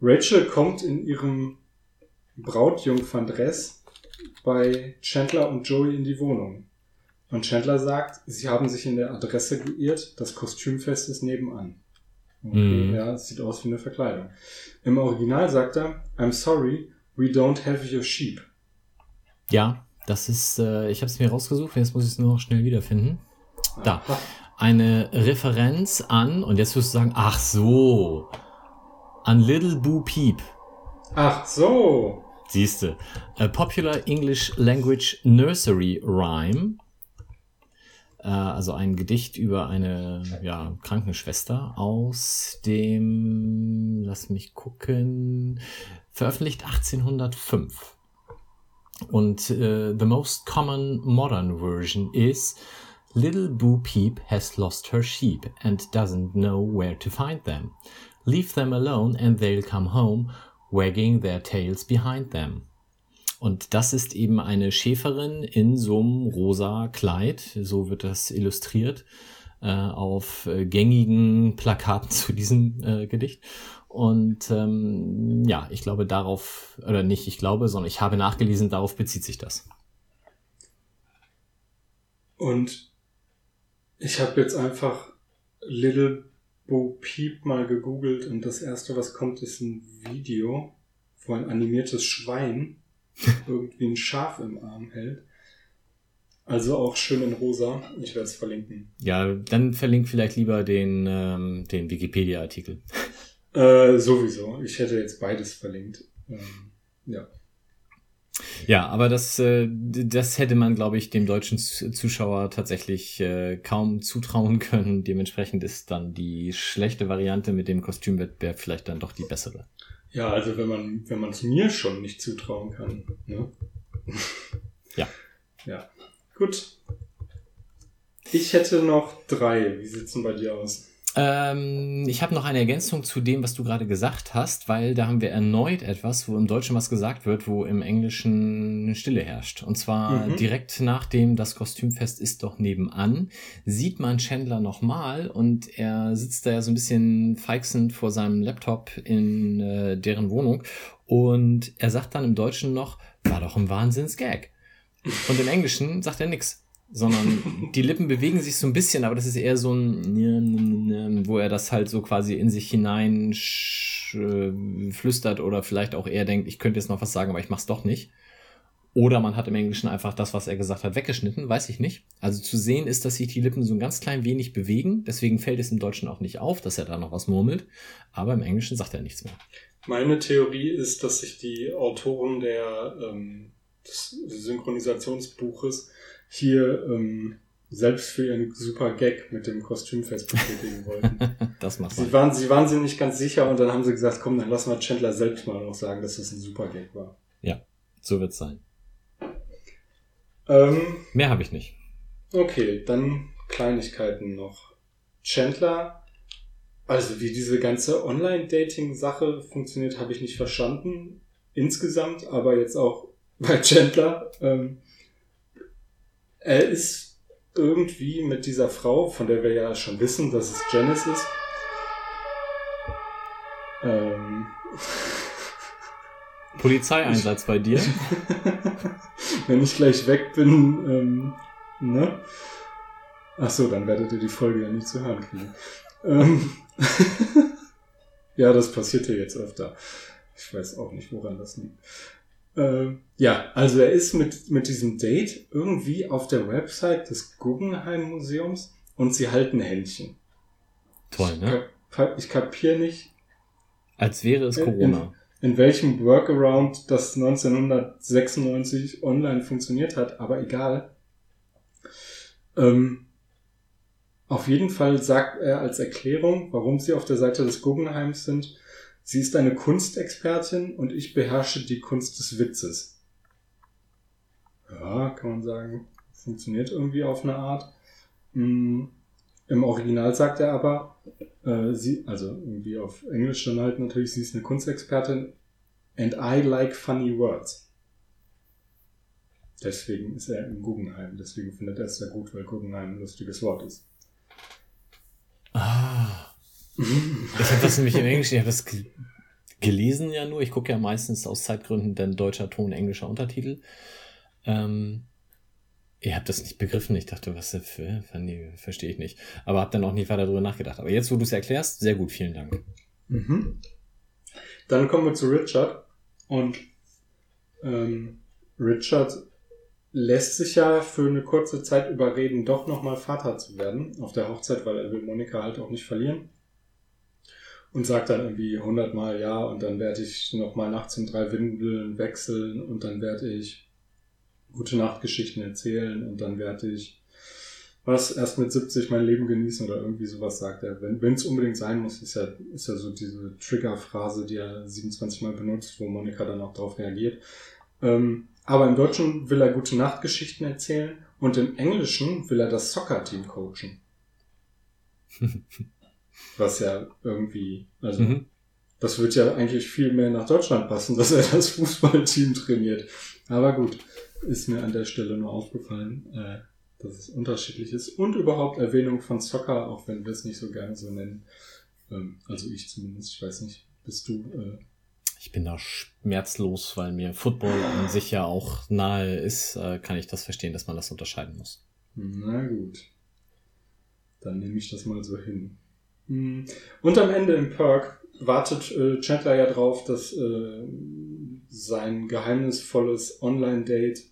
Rachel kommt in ihrem Brautjungfern-Dress bei Chandler und Joey in die Wohnung. Und Chandler sagt, sie haben sich in der Adresse geirrt, das Kostümfest ist nebenan. Okay, Mhm. ja, es sieht aus wie eine Verkleidung. Im Original sagt er, I'm sorry, we don't have your sheep. Ja, das ist, äh, ich habe es mir rausgesucht, jetzt muss ich es nur noch schnell wiederfinden. Da. Aha. Eine Referenz an, und jetzt wirst du sagen, ach so, an Little Boo Peep. Ach so. Siehste. A Popular English Language Nursery Rhyme. Äh, also ein Gedicht über eine ja, Krankenschwester aus dem, lass mich gucken, veröffentlicht 1805. Und äh, the most common modern version is Little Boo Peep has lost her sheep and doesn't know where to find them. Leave them alone and they'll come home, wagging their tails behind them. Und das ist eben eine Schäferin in so einem rosa Kleid, so wird das illustriert, äh, auf äh, gängigen Plakaten zu diesem äh, Gedicht. Und ähm, ja, ich glaube darauf, oder nicht ich glaube, sondern ich habe nachgelesen, darauf bezieht sich das. Und ich habe jetzt einfach Little Bo Peep mal gegoogelt und das erste, was kommt, ist ein Video, wo ein animiertes Schwein irgendwie ein Schaf im Arm hält. Also auch schön in rosa. Ich werde es verlinken. Ja, dann verlinkt vielleicht lieber den, ähm, den Wikipedia-Artikel. Äh, sowieso. Ich hätte jetzt beides verlinkt. Ähm, ja. Ja, aber das, äh, das hätte man, glaube ich, dem deutschen Zuschauer tatsächlich äh, kaum zutrauen können. Dementsprechend ist dann die schlechte Variante mit dem Kostümwettbewerb vielleicht dann doch die bessere. Ja, also wenn man, wenn man es mir schon nicht zutrauen kann. Ne? Ja. Ja. Gut. Ich hätte noch drei. Wie sieht's denn bei dir aus? Ähm, ich habe noch eine Ergänzung zu dem, was du gerade gesagt hast, weil da haben wir erneut etwas, wo im Deutschen was gesagt wird, wo im Englischen Stille herrscht. Und zwar Mhm. direkt nachdem das Kostümfest ist doch nebenan, sieht man Chandler nochmal und er sitzt da ja so ein bisschen feixend vor seinem Laptop in äh, deren Wohnung und er sagt dann im Deutschen noch, war doch ein Wahnsinnsgag. Und im Englischen sagt er nix sondern die Lippen bewegen sich so ein bisschen, aber das ist eher so ein, wo er das halt so quasi in sich hinein äh, flüstert oder vielleicht auch eher denkt, ich könnte jetzt noch was sagen, aber ich mach's doch nicht. Oder man hat im Englischen einfach das, was er gesagt hat, weggeschnitten, weiß ich nicht. Also zu sehen ist, dass sich die Lippen so ein ganz klein wenig bewegen, deswegen fällt es im Deutschen auch nicht auf, dass er da noch was murmelt, aber im Englischen sagt er nichts mehr. Meine Theorie ist, dass sich die Autoren der, ähm, des Synchronisationsbuches hier ähm, selbst für ihren super Gag mit dem Kostümfest bestätigen wollten. Das macht sie, waren, sie waren sich nicht ganz sicher und dann haben sie gesagt, komm, dann lassen wir Chandler selbst mal noch sagen, dass das ein super Gag war. So wird's sein. Ähm, Mehr habe ich nicht. Okay, dann Kleinigkeiten noch. Chandler, also wie diese ganze Online-Dating-Sache funktioniert, habe ich nicht verstanden. Insgesamt, aber jetzt auch bei Chandler. Ähm, er ist irgendwie mit dieser Frau, von der wir ja schon wissen, dass es Janice ist. Ähm, Polizeieinsatz bei dir? Wenn ich gleich weg bin, ähm, ne? Ach so, dann werdet ihr die Folge ja nicht zu hören kriegen. Ähm, ja, das passiert ja jetzt öfter. Ich weiß auch nicht, woran das liegt. Ähm, ja, also er ist mit, mit diesem Date irgendwie auf der Website des Guggenheim Museums und sie halten Händchen. Toll, ne? Ich, kap ich kapier nicht, Als wäre es Corona. in welchem Workaround das 1996 online funktioniert hat, aber egal. Ähm, auf jeden Fall sagt er als Erklärung, warum sie auf der Seite des Guggenheims sind, sie ist eine Kunstexpertin und ich beherrsche die Kunst des Witzes. Ja, kann man sagen, funktioniert irgendwie auf eine Art. Mm, Im Original sagt er aber, äh, sie, also irgendwie auf Englisch dann halt natürlich, sie ist eine Kunstexpertin and I like funny words. Deswegen ist er im Guggenheim. Deswegen findet er es sehr gut, weil Guggenheim ein lustiges Wort ist. Ah. Ich habe das nämlich im Englischen, ich habe das ge- gelesen ja nur. Ich gucke ja meistens aus Zeitgründen dann deutscher Ton, englischer Untertitel. Ähm, ich habe das nicht begriffen. Ich dachte, was für, nee, verstehe ich nicht. Aber habe dann auch nicht weiter darüber nachgedacht. Aber jetzt, wo du es erklärst, sehr gut, vielen Dank. Mhm. Dann kommen wir zu Richard. Und ähm, Richard lässt sich ja für eine kurze Zeit überreden, doch nochmal Vater zu werden auf der Hochzeit, weil er will Monika halt auch nicht verlieren. Und sagt dann irgendwie hundertmal ja und dann werde ich nochmal nachts um drei Windeln wechseln und dann werde ich gute Nachtgeschichten erzählen und dann werde ich was erst mit 70 mein Leben genießen oder irgendwie sowas sagt er. Wenn es unbedingt sein muss, ist ja, ist ja so diese Trigger-Phrase, die er 27 Mal benutzt, wo Monika dann auch darauf reagiert. Ähm, aber im Deutschen will er gute Nachtgeschichten erzählen und im Englischen will er das Soccer-Team coachen. Was ja irgendwie, also Mhm. das wird ja eigentlich viel mehr nach Deutschland passen, dass er das Fußballteam trainiert. Aber gut, ist mir an der Stelle nur aufgefallen, äh, dass es unterschiedlich ist. Und überhaupt Erwähnung von Soccer, auch wenn wir es nicht so gerne so nennen. Ähm, also ich zumindest, ich weiß nicht, bist du... Äh, Ich bin da schmerzlos, weil mir Football an sich ja auch nahe ist, äh, kann ich das verstehen, dass man das unterscheiden muss. Na gut. Dann nehme ich das mal so hin. Hm. Und am Ende im Perk wartet äh, Chandler ja drauf, dass äh, sein geheimnisvolles Online-Date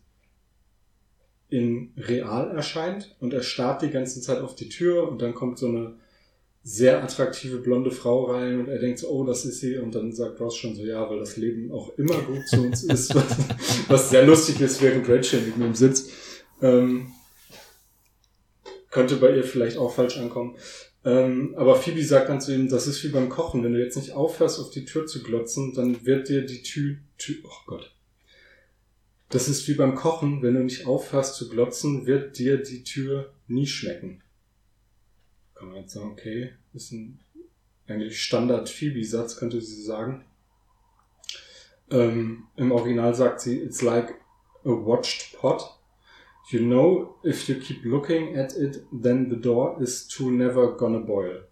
in real erscheint und er starrt die ganze Zeit auf die Tür und dann kommt so eine sehr attraktive blonde Frau rein und er denkt so, oh, das ist sie und dann sagt Ross schon so, ja, weil das Leben auch immer gut zu uns ist, was, was sehr lustig ist, während Rachel neben ihm sitzt. Ähm, könnte bei ihr vielleicht auch falsch ankommen. Ähm, aber Phoebe sagt dann zu ihm, das ist wie beim Kochen. Wenn du jetzt nicht aufhörst, auf die Tür zu glotzen, dann wird dir die Tür, Tür oh Gott. Das ist wie beim Kochen. Wenn du nicht aufhörst zu glotzen, wird dir die Tür nie schmecken. kann man jetzt sagen, okay, ist ein eigentlich Standard-Phoebe-Satz, könnte sie sagen. Ähm, Im Original sagt sie, it's like a watched pot. You know, if you keep looking at it, then the door is too never gonna boil.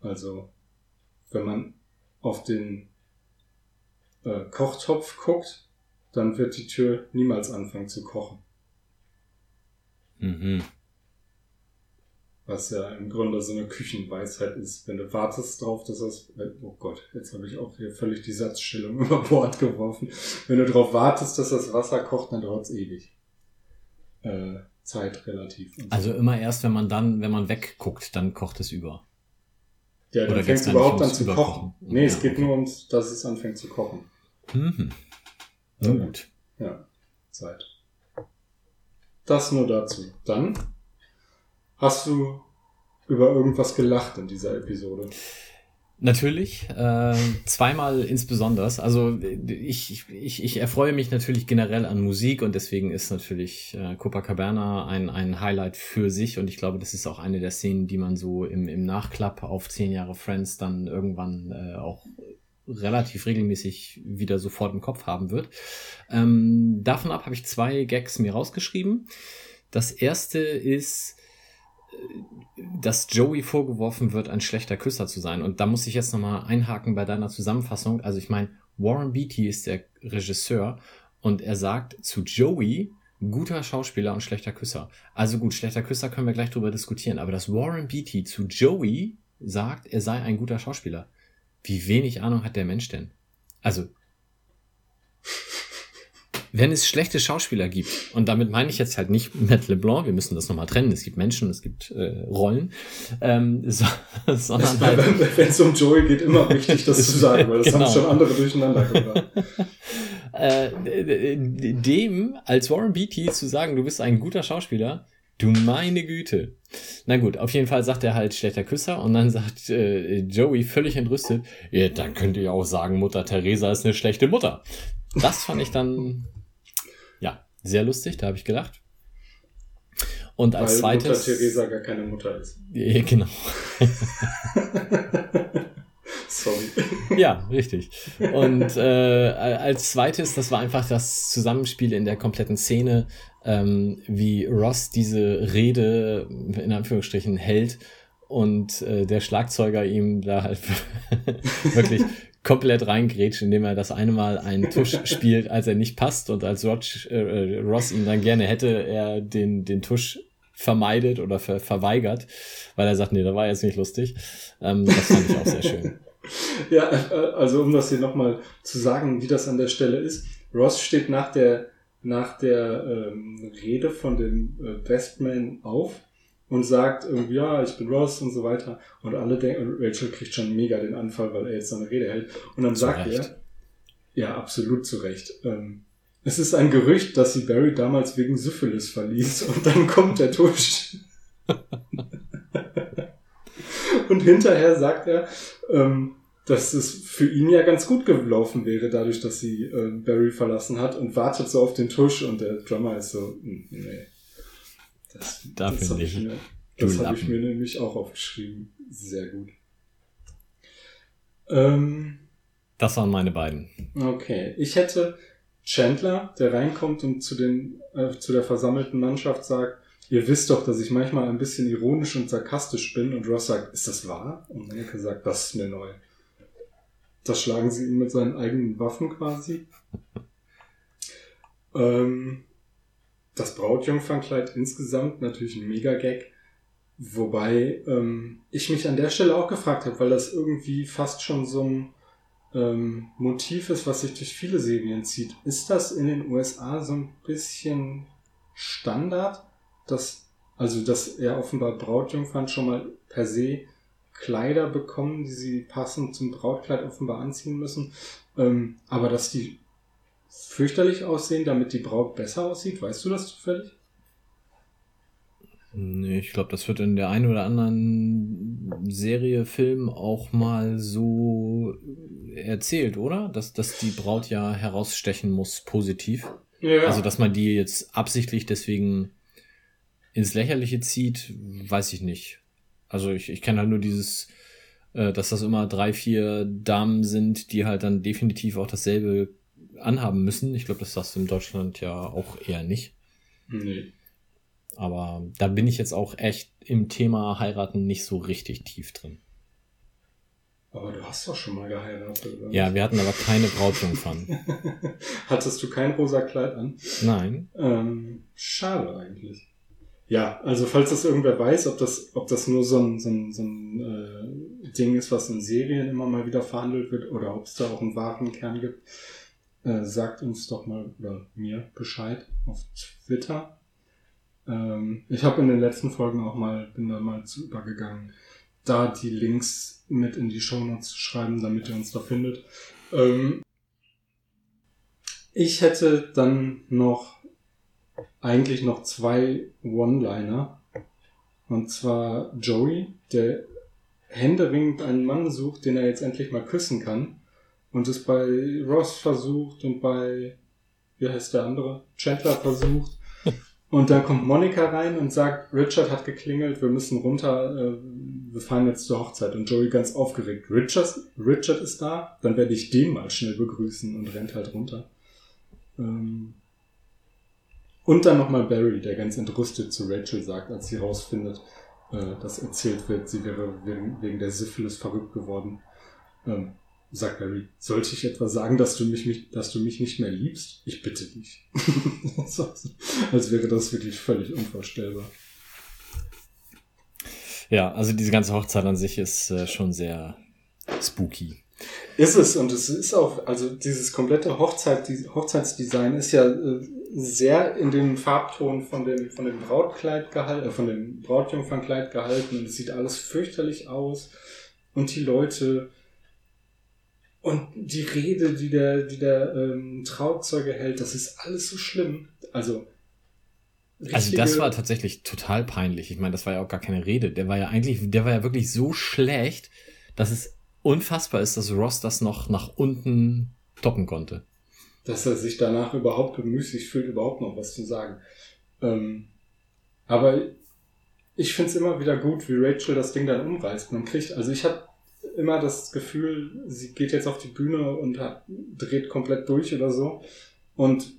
Also, wenn man auf den äh, Kochtopf guckt, dann wird die Tür niemals anfangen zu kochen. Mhm. Was ja im Grunde so eine Küchenweisheit ist. Wenn du wartest drauf, dass das, oh Gott, jetzt habe ich auch hier völlig die Satzstellung über Bord geworfen. Wenn du darauf wartest, dass das Wasser kocht, dann dauert es ewig. Äh, Zeit relativ. So. Also immer erst, wenn man dann, wenn man wegguckt, dann kocht es über. ja, dann fängt es überhaupt an zu kochen. Nee, es Ja, geht okay. nur ums, dass es anfängt zu kochen. Mhm. Na gut. Ja, Zeit. Das nur dazu. Dann hast du über irgendwas gelacht in dieser Episode. Natürlich, äh, zweimal insbesondere. Also ich, ich, ich erfreue mich natürlich generell an Musik und deswegen ist natürlich äh, Copacabana ein, ein Highlight für sich und ich glaube, das ist auch eine der Szenen, die man so im, im Nachklapp auf zehn Jahre Friends dann irgendwann äh, auch relativ regelmäßig wieder sofort im Kopf haben wird. Ähm, davon ab habe ich zwei Gags mir rausgeschrieben. Das erste ist, dass Joey vorgeworfen wird, ein schlechter Küsser zu sein. Und da muss ich jetzt nochmal einhaken bei deiner Zusammenfassung. Also ich meine, Warren Beatty ist der Regisseur und er sagt zu Joey, guter Schauspieler und schlechter Küsser. Also gut, schlechter Küsser können wir gleich drüber diskutieren, aber dass Warren Beatty zu Joey sagt, er sei ein guter Schauspieler. Wie wenig Ahnung hat der Mensch denn? Also, wenn es schlechte Schauspieler gibt, und damit meine ich jetzt halt nicht Matt LeBlanc, wir müssen das nochmal trennen, es gibt Menschen, es gibt äh, Rollen, ähm, so, sondern halt, Wenn es um Joey geht, immer wichtig, das zu sagen, weil das Genau. haben schon andere durcheinander gebracht. äh, dem als Warren Beatty zu sagen, du bist ein guter Schauspieler, du meine Güte. Na gut, auf jeden Fall sagt er halt schlechter Küsser und dann sagt äh, Joey völlig entrüstet, ja, dann könnt ihr auch sagen, Mutter Teresa ist eine schlechte Mutter. Das fand ich dann, sehr lustig, da habe ich gedacht. Und als weil Mutter zweites. Teresa gar keine Mutter ist. Ja, genau. Sorry. Ja, richtig. Und äh, als zweites, das war einfach das Zusammenspiel in der kompletten Szene, ähm, wie Ross diese Rede in Anführungsstrichen hält und äh, der Schlagzeuger ihm da halt wirklich komplett reingrätscht, indem er das eine Mal einen Tusch spielt, als er nicht passt und als Roch, äh, Ross ihn dann gerne hätte, er den, den Tusch vermeidet oder ver verweigert, weil er sagt, nee, da war jetzt nicht lustig. Ähm, das fand ich auch sehr schön. Ja, äh, also um das hier nochmal zu sagen, wie das an der Stelle ist. Ross steht nach der, nach der ähm, Rede von dem äh, Bestman auf und sagt irgendwie, ja, ich bin Ross und so weiter. Und alle denken, und Rachel kriegt schon mega den Anfall, weil er jetzt seine Rede hält. Und dann Zu sagt Recht. er, ja, absolut zu Recht. Ähm, es ist ein Gerücht, dass sie Barry damals wegen Syphilis verließ und dann kommt der Tusch. und hinterher sagt er, ähm, dass es für ihn ja ganz gut gelaufen wäre, dadurch, dass sie äh, Barry verlassen hat und wartet so auf den Tusch und der Drummer ist so, "Hm, nee. Das, Dafür hab ich nicht. mir, das habe ich mir nämlich auch aufgeschrieben. Sehr gut. Ähm, Das waren meine beiden. Okay, ich hätte Chandler, der reinkommt und zu, den, äh, zu der versammelten Mannschaft sagt, ihr wisst doch, dass ich manchmal ein bisschen ironisch und sarkastisch bin. Und Ross sagt, ist das wahr? Und Monika sagt, das ist mir neu. Das schlagen sie ihm mit seinen eigenen Waffen quasi. ähm, das Brautjungfernkleid insgesamt natürlich ein Mega-Gag. Wobei ähm, ich mich an der Stelle auch gefragt habe, weil das irgendwie fast schon so ein ähm, Motiv ist, was sich durch viele Serien zieht. Ist das in den USA so ein bisschen Standard, dass, also dass er offenbar Brautjungfern schon mal per se Kleider bekommen, die sie passend zum Brautkleid offenbar anziehen müssen, ähm, aber dass die fürchterlich aussehen, damit die Braut besser aussieht? Weißt du das zufällig? Nee, ich glaube, das wird in der einen oder anderen Serie, Film auch mal so erzählt, oder? Dass, dass die Braut ja herausstechen muss, positiv. Ja. Also, dass man die jetzt absichtlich deswegen ins Lächerliche zieht, weiß ich nicht. Also ich, ich kenne halt nur dieses, äh, dass das immer drei, vier Damen sind, die halt dann definitiv auch dasselbe anhaben müssen. Ich glaube, das sagst du in Deutschland ja auch eher nicht. Nee. Aber da bin ich jetzt auch echt im Thema heiraten nicht so richtig tief drin. Aber du hast doch schon mal geheiratet, oder? Ja, wir hatten aber keine Brautjungfern. Hattest du kein rosa Kleid an? Nein. Ähm, schade eigentlich. Ja, also falls das irgendwer weiß, ob das, ob das nur so ein, so ein, so ein äh, Ding ist, was in Serien immer mal wieder verhandelt wird, oder ob es da auch einen wahren Kern gibt, äh, sagt uns doch mal oder mir Bescheid auf Twitter. Ähm, ich habe in den letzten Folgen auch mal, bin da mal zu übergegangen, da die Links mit in die Shownotes zu schreiben, damit ihr uns da findet. Ähm, ich hätte dann noch eigentlich noch zwei One-Liner. Und zwar Joey, der händeringend einen Mann sucht, den er jetzt endlich mal küssen kann. Und es bei Ross versucht und bei, wie heißt der andere? Chandler versucht. Und dann kommt Monika rein und sagt, Richard hat geklingelt, wir müssen runter, äh, wir fahren jetzt zur Hochzeit. Und Joey ganz aufgeregt, Richard, Richard ist da, dann werde ich den mal schnell begrüßen und rennt halt runter. Ähm und dann nochmal Barry, der ganz entrüstet zu Rachel sagt, als sie rausfindet, äh, dass erzählt wird, sie wäre wegen, wegen der Syphilis verrückt geworden. Ähm, sagt Barry, sollte ich etwa sagen, dass du mich, mich, dass du mich nicht mehr liebst? Ich bitte dich. Als wäre das wirklich völlig unvorstellbar. Ja, also diese ganze Hochzeit an sich ist äh, schon sehr spooky. Ist es und es ist auch, also dieses komplette Hochzeit, die, Hochzeitsdesign ist ja äh, sehr in dem Farbton von dem, von dem Brautkleid gehalten, äh, von dem Brautjungfernkleid gehalten und es sieht alles fürchterlich aus und die Leute und die Rede, die der, die der ähm, Trauzeuge hält, das ist alles so schlimm. Also also das war tatsächlich total peinlich. Ich meine, das war ja auch gar keine Rede. Der war ja eigentlich, der war ja wirklich so schlecht, dass es unfassbar ist, dass Ross das noch nach unten toppen konnte. Dass er sich danach überhaupt bemüßigt fühlt, überhaupt noch was zu sagen. Ähm, aber ich finde es immer wieder gut, wie Rachel das Ding dann umreißt. Man kriegt, also ich habe immer das Gefühl, sie geht jetzt auf die Bühne und hat, dreht komplett durch oder so. Und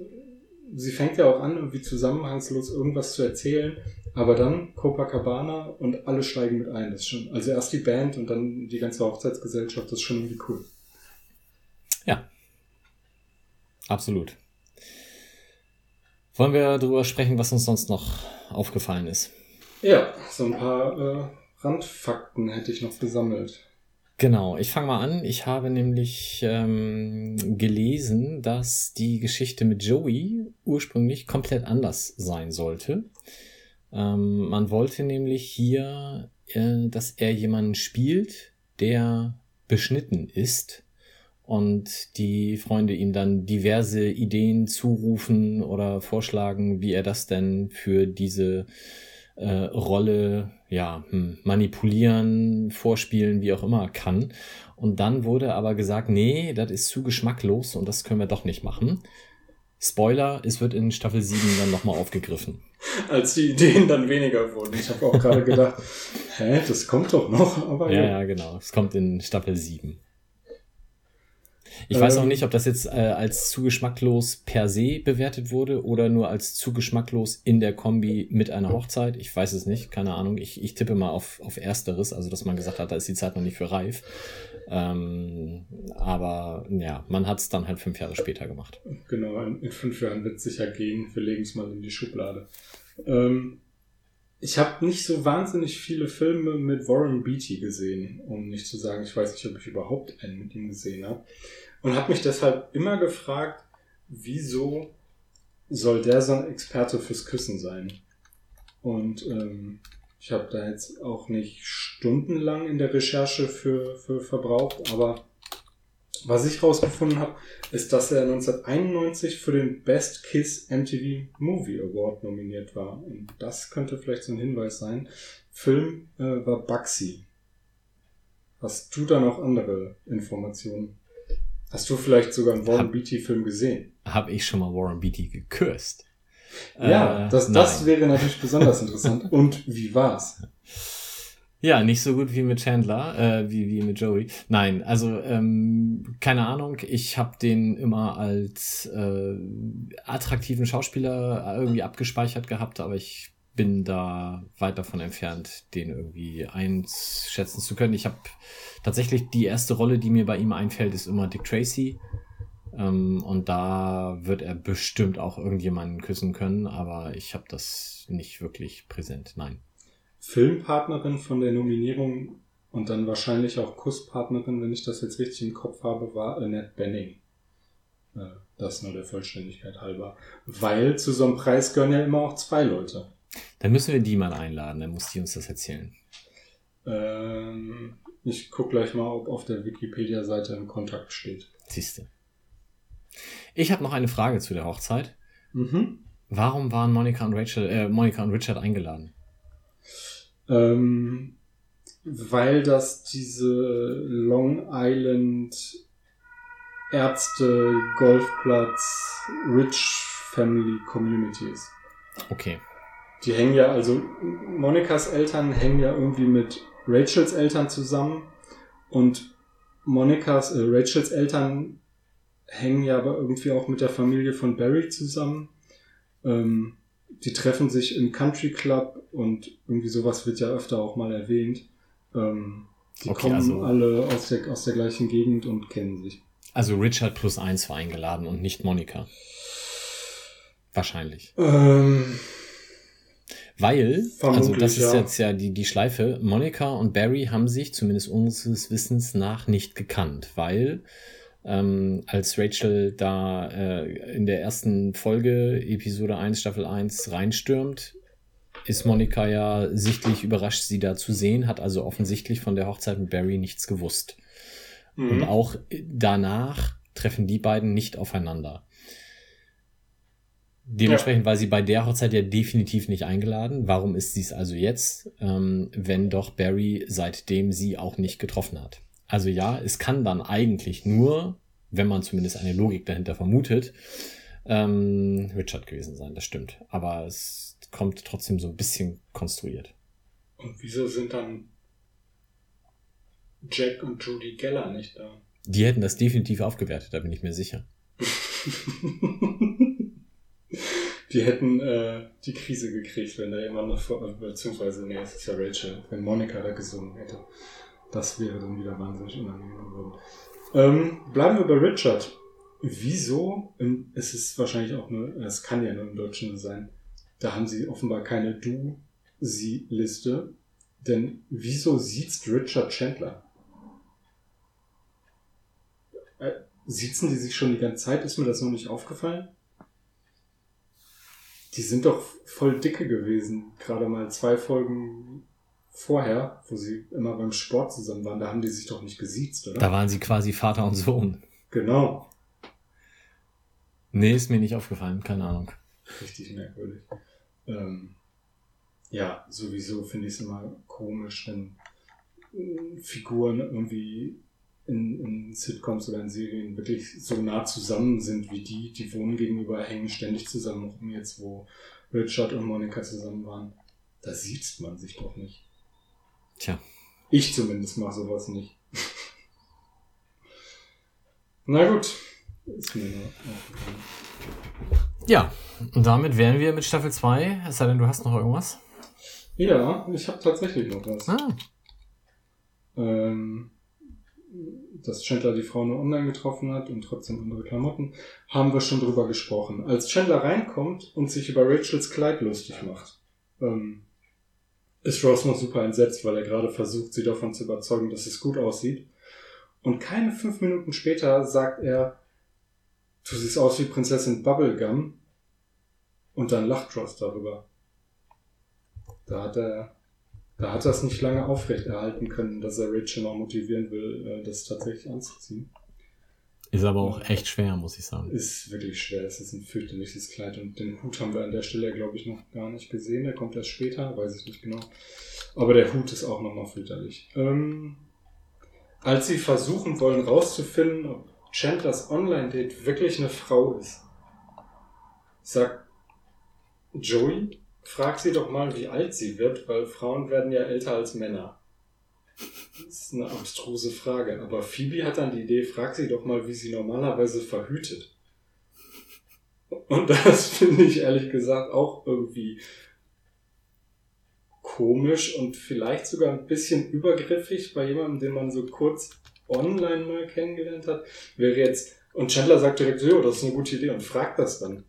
sie fängt ja auch an, irgendwie zusammenhangslos irgendwas zu erzählen. Aber dann Copacabana und alle steigen mit ein. Das ist schon, also erst die Band und dann die ganze Hochzeitsgesellschaft, das ist schon irgendwie cool. Ja. Absolut. Wollen wir darüber sprechen, was uns sonst noch aufgefallen ist? Ja, so ein paar äh, Randfakten hätte ich noch gesammelt. Genau, ich fange mal an. Ich habe nämlich ähm, gelesen, dass die Geschichte mit Joey ursprünglich komplett anders sein sollte. Ähm, man wollte nämlich hier, äh, dass er jemanden spielt, der beschnitten ist und die Freunde ihm dann diverse Ideen zurufen oder vorschlagen, wie er das denn für diese äh, Rolle ja, hm, manipulieren, vorspielen, wie auch immer kann. Und dann wurde aber gesagt, nee, das ist zu geschmacklos und das können wir doch nicht machen. Spoiler, es wird in Staffel 7 dann nochmal aufgegriffen. Als die Ideen dann weniger wurden. Ich habe auch gerade gedacht, hä, das kommt doch noch. Aber ja, ja, genau. Es kommt in Staffel 7. Ich ähm, weiß auch ähm. nicht, ob das jetzt äh, als zu geschmacklos per se bewertet wurde oder nur als zu geschmacklos in der Kombi mit einer Hochzeit. Ich weiß es nicht, keine Ahnung. Ich, ich tippe mal auf, auf Ersteres, also dass man gesagt hat, da ist die Zeit noch nicht für reif. Ähm, aber ja, man hat es dann halt fünf Jahre später gemacht. Genau, in, in fünf Jahren wird es sicher gehen. Wir legen es mal in die Schublade. Ähm, ich habe nicht so wahnsinnig viele Filme mit Warren Beatty gesehen, um nicht zu sagen, ich weiß nicht, ob ich überhaupt einen mit ihm gesehen habe. Und habe mich deshalb immer gefragt, wieso soll der so ein Experte fürs Küssen sein? Und ähm, ich habe da jetzt auch nicht stundenlang in der Recherche für, für verbraucht, aber was ich rausgefunden habe, ist, dass er 1991 für den Best Kiss MTV Movie Award nominiert war. Und das könnte vielleicht so ein Hinweis sein. Film äh, war Bugsy. Hast du da noch andere Informationen? Hast du vielleicht sogar einen Warren Beatty-Film gesehen? Habe ich schon mal Warren Beatty geküsst? Ja, Äh, das, das nein. wäre natürlich besonders interessant. Und wie war's? Ja, nicht so gut wie mit Chandler, äh, wie, wie mit Joey. Nein, also ähm, keine Ahnung. Ich habe den immer als äh, attraktiven Schauspieler irgendwie abgespeichert gehabt, aber ich bin da weit davon entfernt, den irgendwie einschätzen zu können. Ich habe tatsächlich die erste Rolle, die mir bei ihm einfällt, ist immer Dick Tracy. Ähm, und da wird er bestimmt auch irgendjemanden küssen können, aber ich habe das nicht wirklich präsent. Nein. Filmpartnerin von der Nominierung und dann wahrscheinlich auch Kusspartnerin, wenn ich das jetzt richtig im Kopf habe, war Annette Benning. Äh, Das nur der Vollständigkeit halber. Weil zu so einem Preis gehören ja immer auch zwei Leute. Dann müssen wir die mal einladen, dann muss die uns das erzählen. Ähm, ich guck gleich mal, ob auf der Wikipedia-Seite im Kontakt steht. Siehste. Ich habe noch eine Frage zu der Hochzeit. Mhm. Warum waren Monika und Rachel, äh, Monika und Richard eingeladen? Ähm, weil das diese Long Island Ärzte Golfplatz Rich Family Community ist. Okay. Die hängen ja, also Monikas Eltern hängen ja irgendwie mit Rachels Eltern zusammen und Monikas, äh, Rachels Eltern hängen ja aber irgendwie auch mit der Familie von Barry zusammen. Ähm, die treffen sich im Country Club und irgendwie sowas wird ja öfter auch mal erwähnt. Ähm, die Okay, kommen also- alle aus der, aus der gleichen Gegend und kennen sich. Also Richard plus eins war eingeladen und nicht Monika. Wahrscheinlich. Ähm, Weil, also Vermutlich, das ist ja. jetzt ja die, die Schleife, Monika und Barry haben sich zumindest unseres Wissens nach nicht gekannt, weil ähm, als Rachel da äh, in der ersten Folge, Episode 1, Staffel 1, reinstürmt, ist Monika ja sichtlich überrascht, sie da zu sehen, hat also offensichtlich von der Hochzeit mit Barry nichts gewusst. Und mhm. auch danach treffen die beiden nicht aufeinander. Dementsprechend war sie bei der Hochzeit ja definitiv nicht eingeladen. Warum ist sie es also jetzt, ähm, wenn doch Barry seitdem sie auch nicht getroffen hat? Also ja, es kann dann eigentlich nur, wenn man zumindest eine Logik dahinter vermutet, ähm, Richard gewesen sein. Das stimmt. Aber es kommt trotzdem so ein bisschen konstruiert. Und wieso sind dann Jack und Judy Geller nicht da? Die hätten das definitiv aufgewertet, da bin ich mir sicher. Die hätten äh, die Krise gekriegt, wenn da jemand noch vor, beziehungsweise, nee, es ist ja Rachel, wenn Monika da gesungen hätte. Das wäre dann wieder wahnsinnig unangenehm geworden. Ähm, bleiben wir bei Richard. Wieso, im, es ist wahrscheinlich auch nur, es kann ja nur im Deutschen sein, da haben sie offenbar keine Du-Sie-Liste, denn wieso sieht's Richard Chandler? Äh, siezen die sich schon die ganze Zeit? Ist mir das noch nicht aufgefallen? Die sind doch voll dicke gewesen. Gerade mal zwei Folgen vorher, wo sie immer beim Sport zusammen waren. Da haben die sich doch nicht gesiezt, oder? Da waren sie quasi Vater und Sohn. Genau. Nee, ist mir nicht aufgefallen, keine Ahnung. Richtig merkwürdig. Ähm, ja, sowieso finde ich es immer komisch, wenn äh, Figuren irgendwie in, in Sitcoms oder in Serien wirklich so nah zusammen sind wie die. Die wohnen gegenüber, hängen ständig zusammen rum, jetzt wo Richard und Monika zusammen waren. Da sieht man sich doch nicht. Tja. Ich zumindest mache sowas nicht. Na gut. Ist mir aufgefallen. Ja, und damit wären wir mit Staffel 2. Es sei denn, du hast noch irgendwas. Ja, ich habe tatsächlich noch was. Ah, ähm, dass Chandler die Frau nur online getroffen hat und trotzdem andere Klamotten, haben wir schon drüber gesprochen. Als Chandler reinkommt und sich über Rachels Kleid lustig macht, ähm, ist Ross noch super entsetzt, weil er gerade versucht, sie davon zu überzeugen, dass es gut aussieht. Und keine fünf Minuten später sagt er, du siehst aus wie Prinzessin Bubblegum. Und dann lacht Ross darüber. Da hat er da hat er es nicht lange aufrechterhalten können, dass er Rachel noch motivieren will, äh, das tatsächlich anzuziehen. ist aber auch echt schwer, muss ich sagen. Ist wirklich schwer. Es ist ein fürchterliches Kleid und den Hut haben wir an der Stelle, glaube ich, noch gar nicht gesehen. Der kommt erst später, weiß ich nicht genau. Aber der Hut ist auch nochmal fürchterlich. Ähm, als sie versuchen wollen rauszufinden, ob Chandlers Online-Date wirklich eine Frau ist, sagt Joey, frag sie doch mal, wie alt sie wird, weil Frauen werden ja älter als Männer. Das ist eine abstruse Frage, aber Phoebe hat dann die Idee, frag sie doch mal, wie sie normalerweise verhütet. Und das finde ich ehrlich gesagt auch irgendwie komisch und vielleicht sogar ein bisschen übergriffig bei jemandem, den man so kurz online mal kennengelernt hat. Wäre jetzt, und Chandler sagt direkt, so, das ist eine gute Idee und fragt das dann.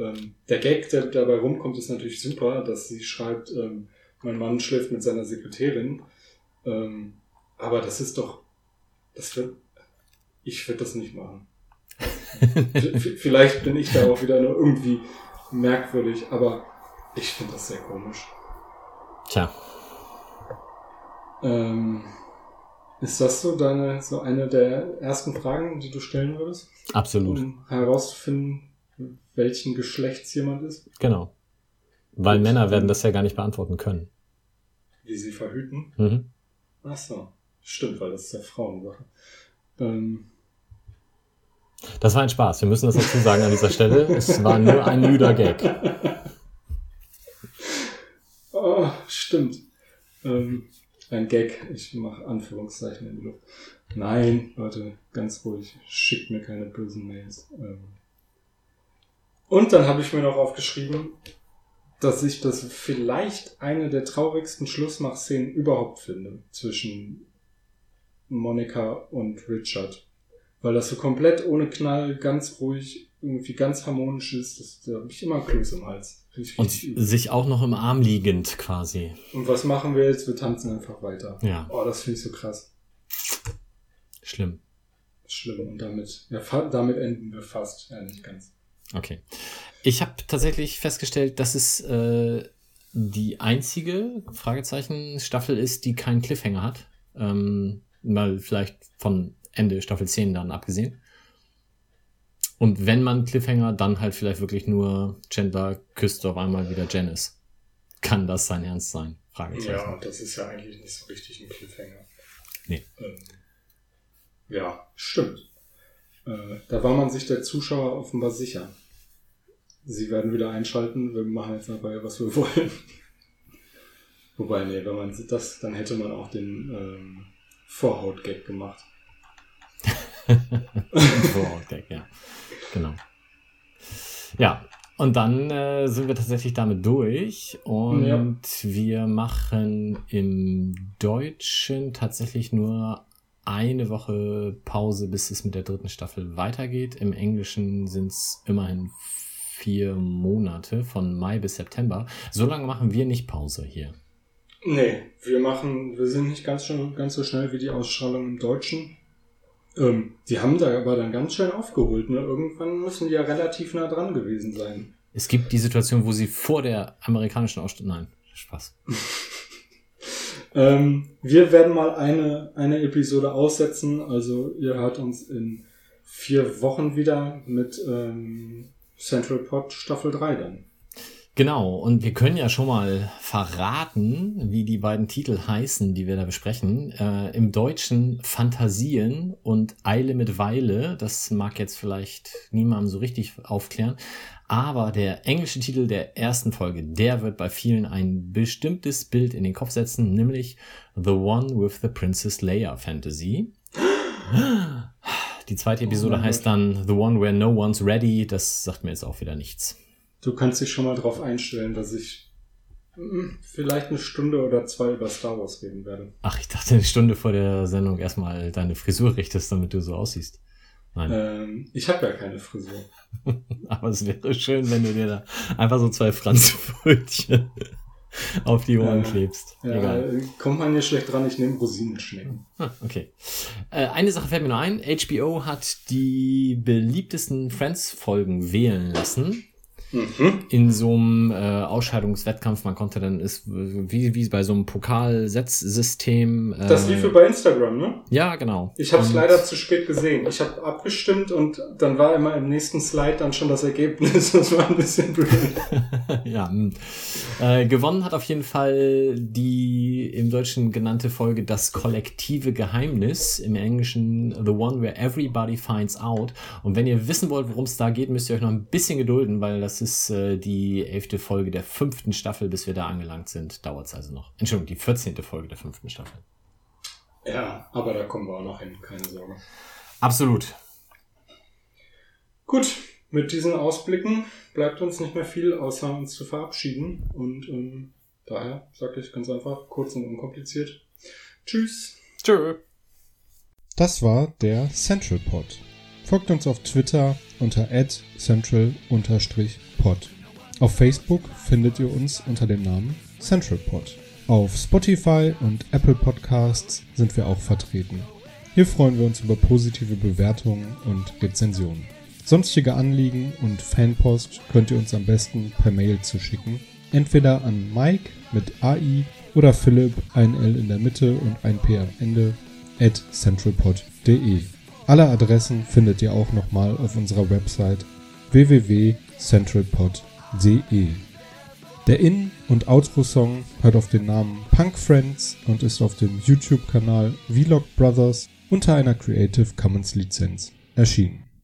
Ähm, der Gag, der dabei rumkommt, ist natürlich super, dass sie schreibt, ähm, mein Mann schläft mit seiner Sekretärin. Ähm, aber das ist doch, das wird, ich würde das nicht machen. Vielleicht bin ich da auch wieder nur irgendwie merkwürdig, aber ich finde das sehr komisch. Tja, Ähm, ist das so deine, so eine der ersten Fragen, die du stellen würdest? absolut. Um herauszufinden, welchen Geschlechts jemand ist, Genau. Weil Männer werden das ja gar nicht beantworten können. wie sie verhüten. Mhm. Ach so. Stimmt, weil das ist ja Frauensache. Ähm, Das war ein Spaß. Wir müssen das dazu sagen an dieser Stelle. Es war nur ein müder Gag. oh, stimmt. Ähm, ein Gag. Ich mache Anführungszeichen in die Luft. Nein, Leute, ganz ruhig. Schickt mir keine bösen Mails. Ähm. Und dann habe ich mir noch aufgeschrieben, dass ich das vielleicht eine der traurigsten Schlussmachszenen überhaupt finde zwischen Monika und Richard. Weil das so komplett ohne Knall, ganz ruhig, irgendwie ganz harmonisch ist. Das, da habe ich immer Kloß im Hals. Ich Und richtig übel. sich auch noch im Arm liegend quasi. Und was machen wir jetzt? Wir tanzen einfach weiter. Ja, Oh, das finde ich so krass. schlimm. Schlimm. Und damit, ja, damit enden wir fast. Ja, nicht ganz. Okay. Ich habe tatsächlich festgestellt, dass es äh, die einzige Fragezeichen Staffel ist, die keinen Cliffhanger hat. Ähm, mal vielleicht von Ende Staffel 10 dann abgesehen. Und wenn man Cliffhanger, dann halt vielleicht wirklich nur Chandler küsst auf einmal wieder Janice. Kann das sein Ernst sein? Fragezeichen. Ja, das ist ja eigentlich nicht so richtig ein Cliffhanger. Nee. Ähm, ja, stimmt. Äh, da war man sich der Zuschauer offenbar sicher. Sie werden wieder einschalten, wir machen jetzt dabei, was wir wollen. Wobei, nee, wenn man das, dann hätte man auch den ähm, Vorhaut-Gag gemacht. Vorhaut-Gag, ja. Genau. Ja, und dann äh, sind wir tatsächlich damit durch und Ja. wir machen im Deutschen tatsächlich nur eine Woche Pause, bis es mit der dritten Staffel weitergeht. Im Englischen sind es immerhin vier Monate von Mai bis September. So lange machen wir nicht Pause hier. Nee, wir machen, wir sind nicht ganz, schon, ganz so schnell wie die Ausstrahlung im Deutschen. Ähm, die haben da aber dann ganz schön aufgeholt. Ne? Irgendwann müssen die ja relativ nah dran gewesen sein. Es gibt die Situation, wo sie vor der amerikanischen Ausstrahlung. Nein, Spaß. Ähm, wir werden mal eine, eine Episode aussetzen. Also ihr hört uns in vier Wochen wieder mit ähm, Central Pod Staffel 3 dann. Genau, und wir können ja schon mal verraten, wie die beiden Titel heißen, die wir da besprechen. Äh, Im Deutschen Fantasien und Eile mit Weile. Das mag jetzt vielleicht niemandem so richtig aufklären. Aber der englische Titel der ersten Folge, der wird bei vielen ein bestimmtes Bild in den Kopf setzen, nämlich The One with the Princess Leia Fantasy. Die zweite Episode mein heißt Gott. dann The One Where No One's Ready. Das sagt mir jetzt auch wieder nichts. Du kannst dich schon mal darauf einstellen, dass ich mm, vielleicht eine Stunde oder zwei über Star Wars reden werde. Ach, ich dachte eine Stunde vor der Sendung erstmal deine Frisur richtest, damit du so aussiehst. Nein, Ähm, ich habe ja keine Frisur. aber es wäre schön, wenn du dir da einfach so zwei Franzbrötchen auf die Ohren Ja. klebst. Ja, Egal. äh, kommt man hier schlecht dran, ich nehme Rosinenschnecken. Ah, okay. Äh, eine Sache fällt mir noch ein. HBO hat die beliebtesten Friends-Folgen wählen lassen. Mhm. In so einem äh, Ausscheidungswettkampf. Man konnte dann, ist wie, wie bei so einem Pokalsetzsystem. Äh, Das lief über Instagram, ne? Ja, genau. Ich habe es leider zu spät gesehen. Ich habe abgestimmt und dann war immer im nächsten Slide dann schon das Ergebnis. Das war ein bisschen blöd. ja, mh. äh, gewonnen hat auf jeden Fall die im Deutschen genannte Folge Das kollektive Geheimnis, im Englischen The One Where Everybody Finds Out. Und wenn ihr wissen wollt, worum es da geht, müsst ihr euch noch ein bisschen gedulden, weil das das ist äh, die elfte Folge der fünften Staffel. Bis wir da angelangt sind, dauert es also noch. Entschuldigung, die vierzehnte Folge der fünften Staffel. Ja, aber da kommen wir auch noch hin, keine Sorge. Absolut. Gut, mit diesen Ausblicken bleibt uns nicht mehr viel, außer uns zu verabschieden. Und ähm, daher sage ich ganz einfach, kurz und unkompliziert. Tschüss. Tschö. Das war der Central Pod. Folgt uns auf Twitter unter central-pod. Auf Facebook findet ihr uns unter dem Namen Central Pod. Auf Spotify und Apple Podcasts sind wir auch vertreten. Hier freuen wir uns über positive Bewertungen und Rezensionen. Sonstige Anliegen und Fanpost könnt ihr uns am besten per Mail zuschicken. Entweder an Mike mit AI oder Philipp, ein L in der Mitte und ein P am Ende, at centralpod.de. Alle Adressen findet ihr auch nochmal auf unserer Website www.centralpod.de. Der In- und Outro-Song hört auf den Namen Punk Friends und ist auf dem YouTube-Kanal Vlog Brothers unter einer Creative Commons Lizenz erschienen.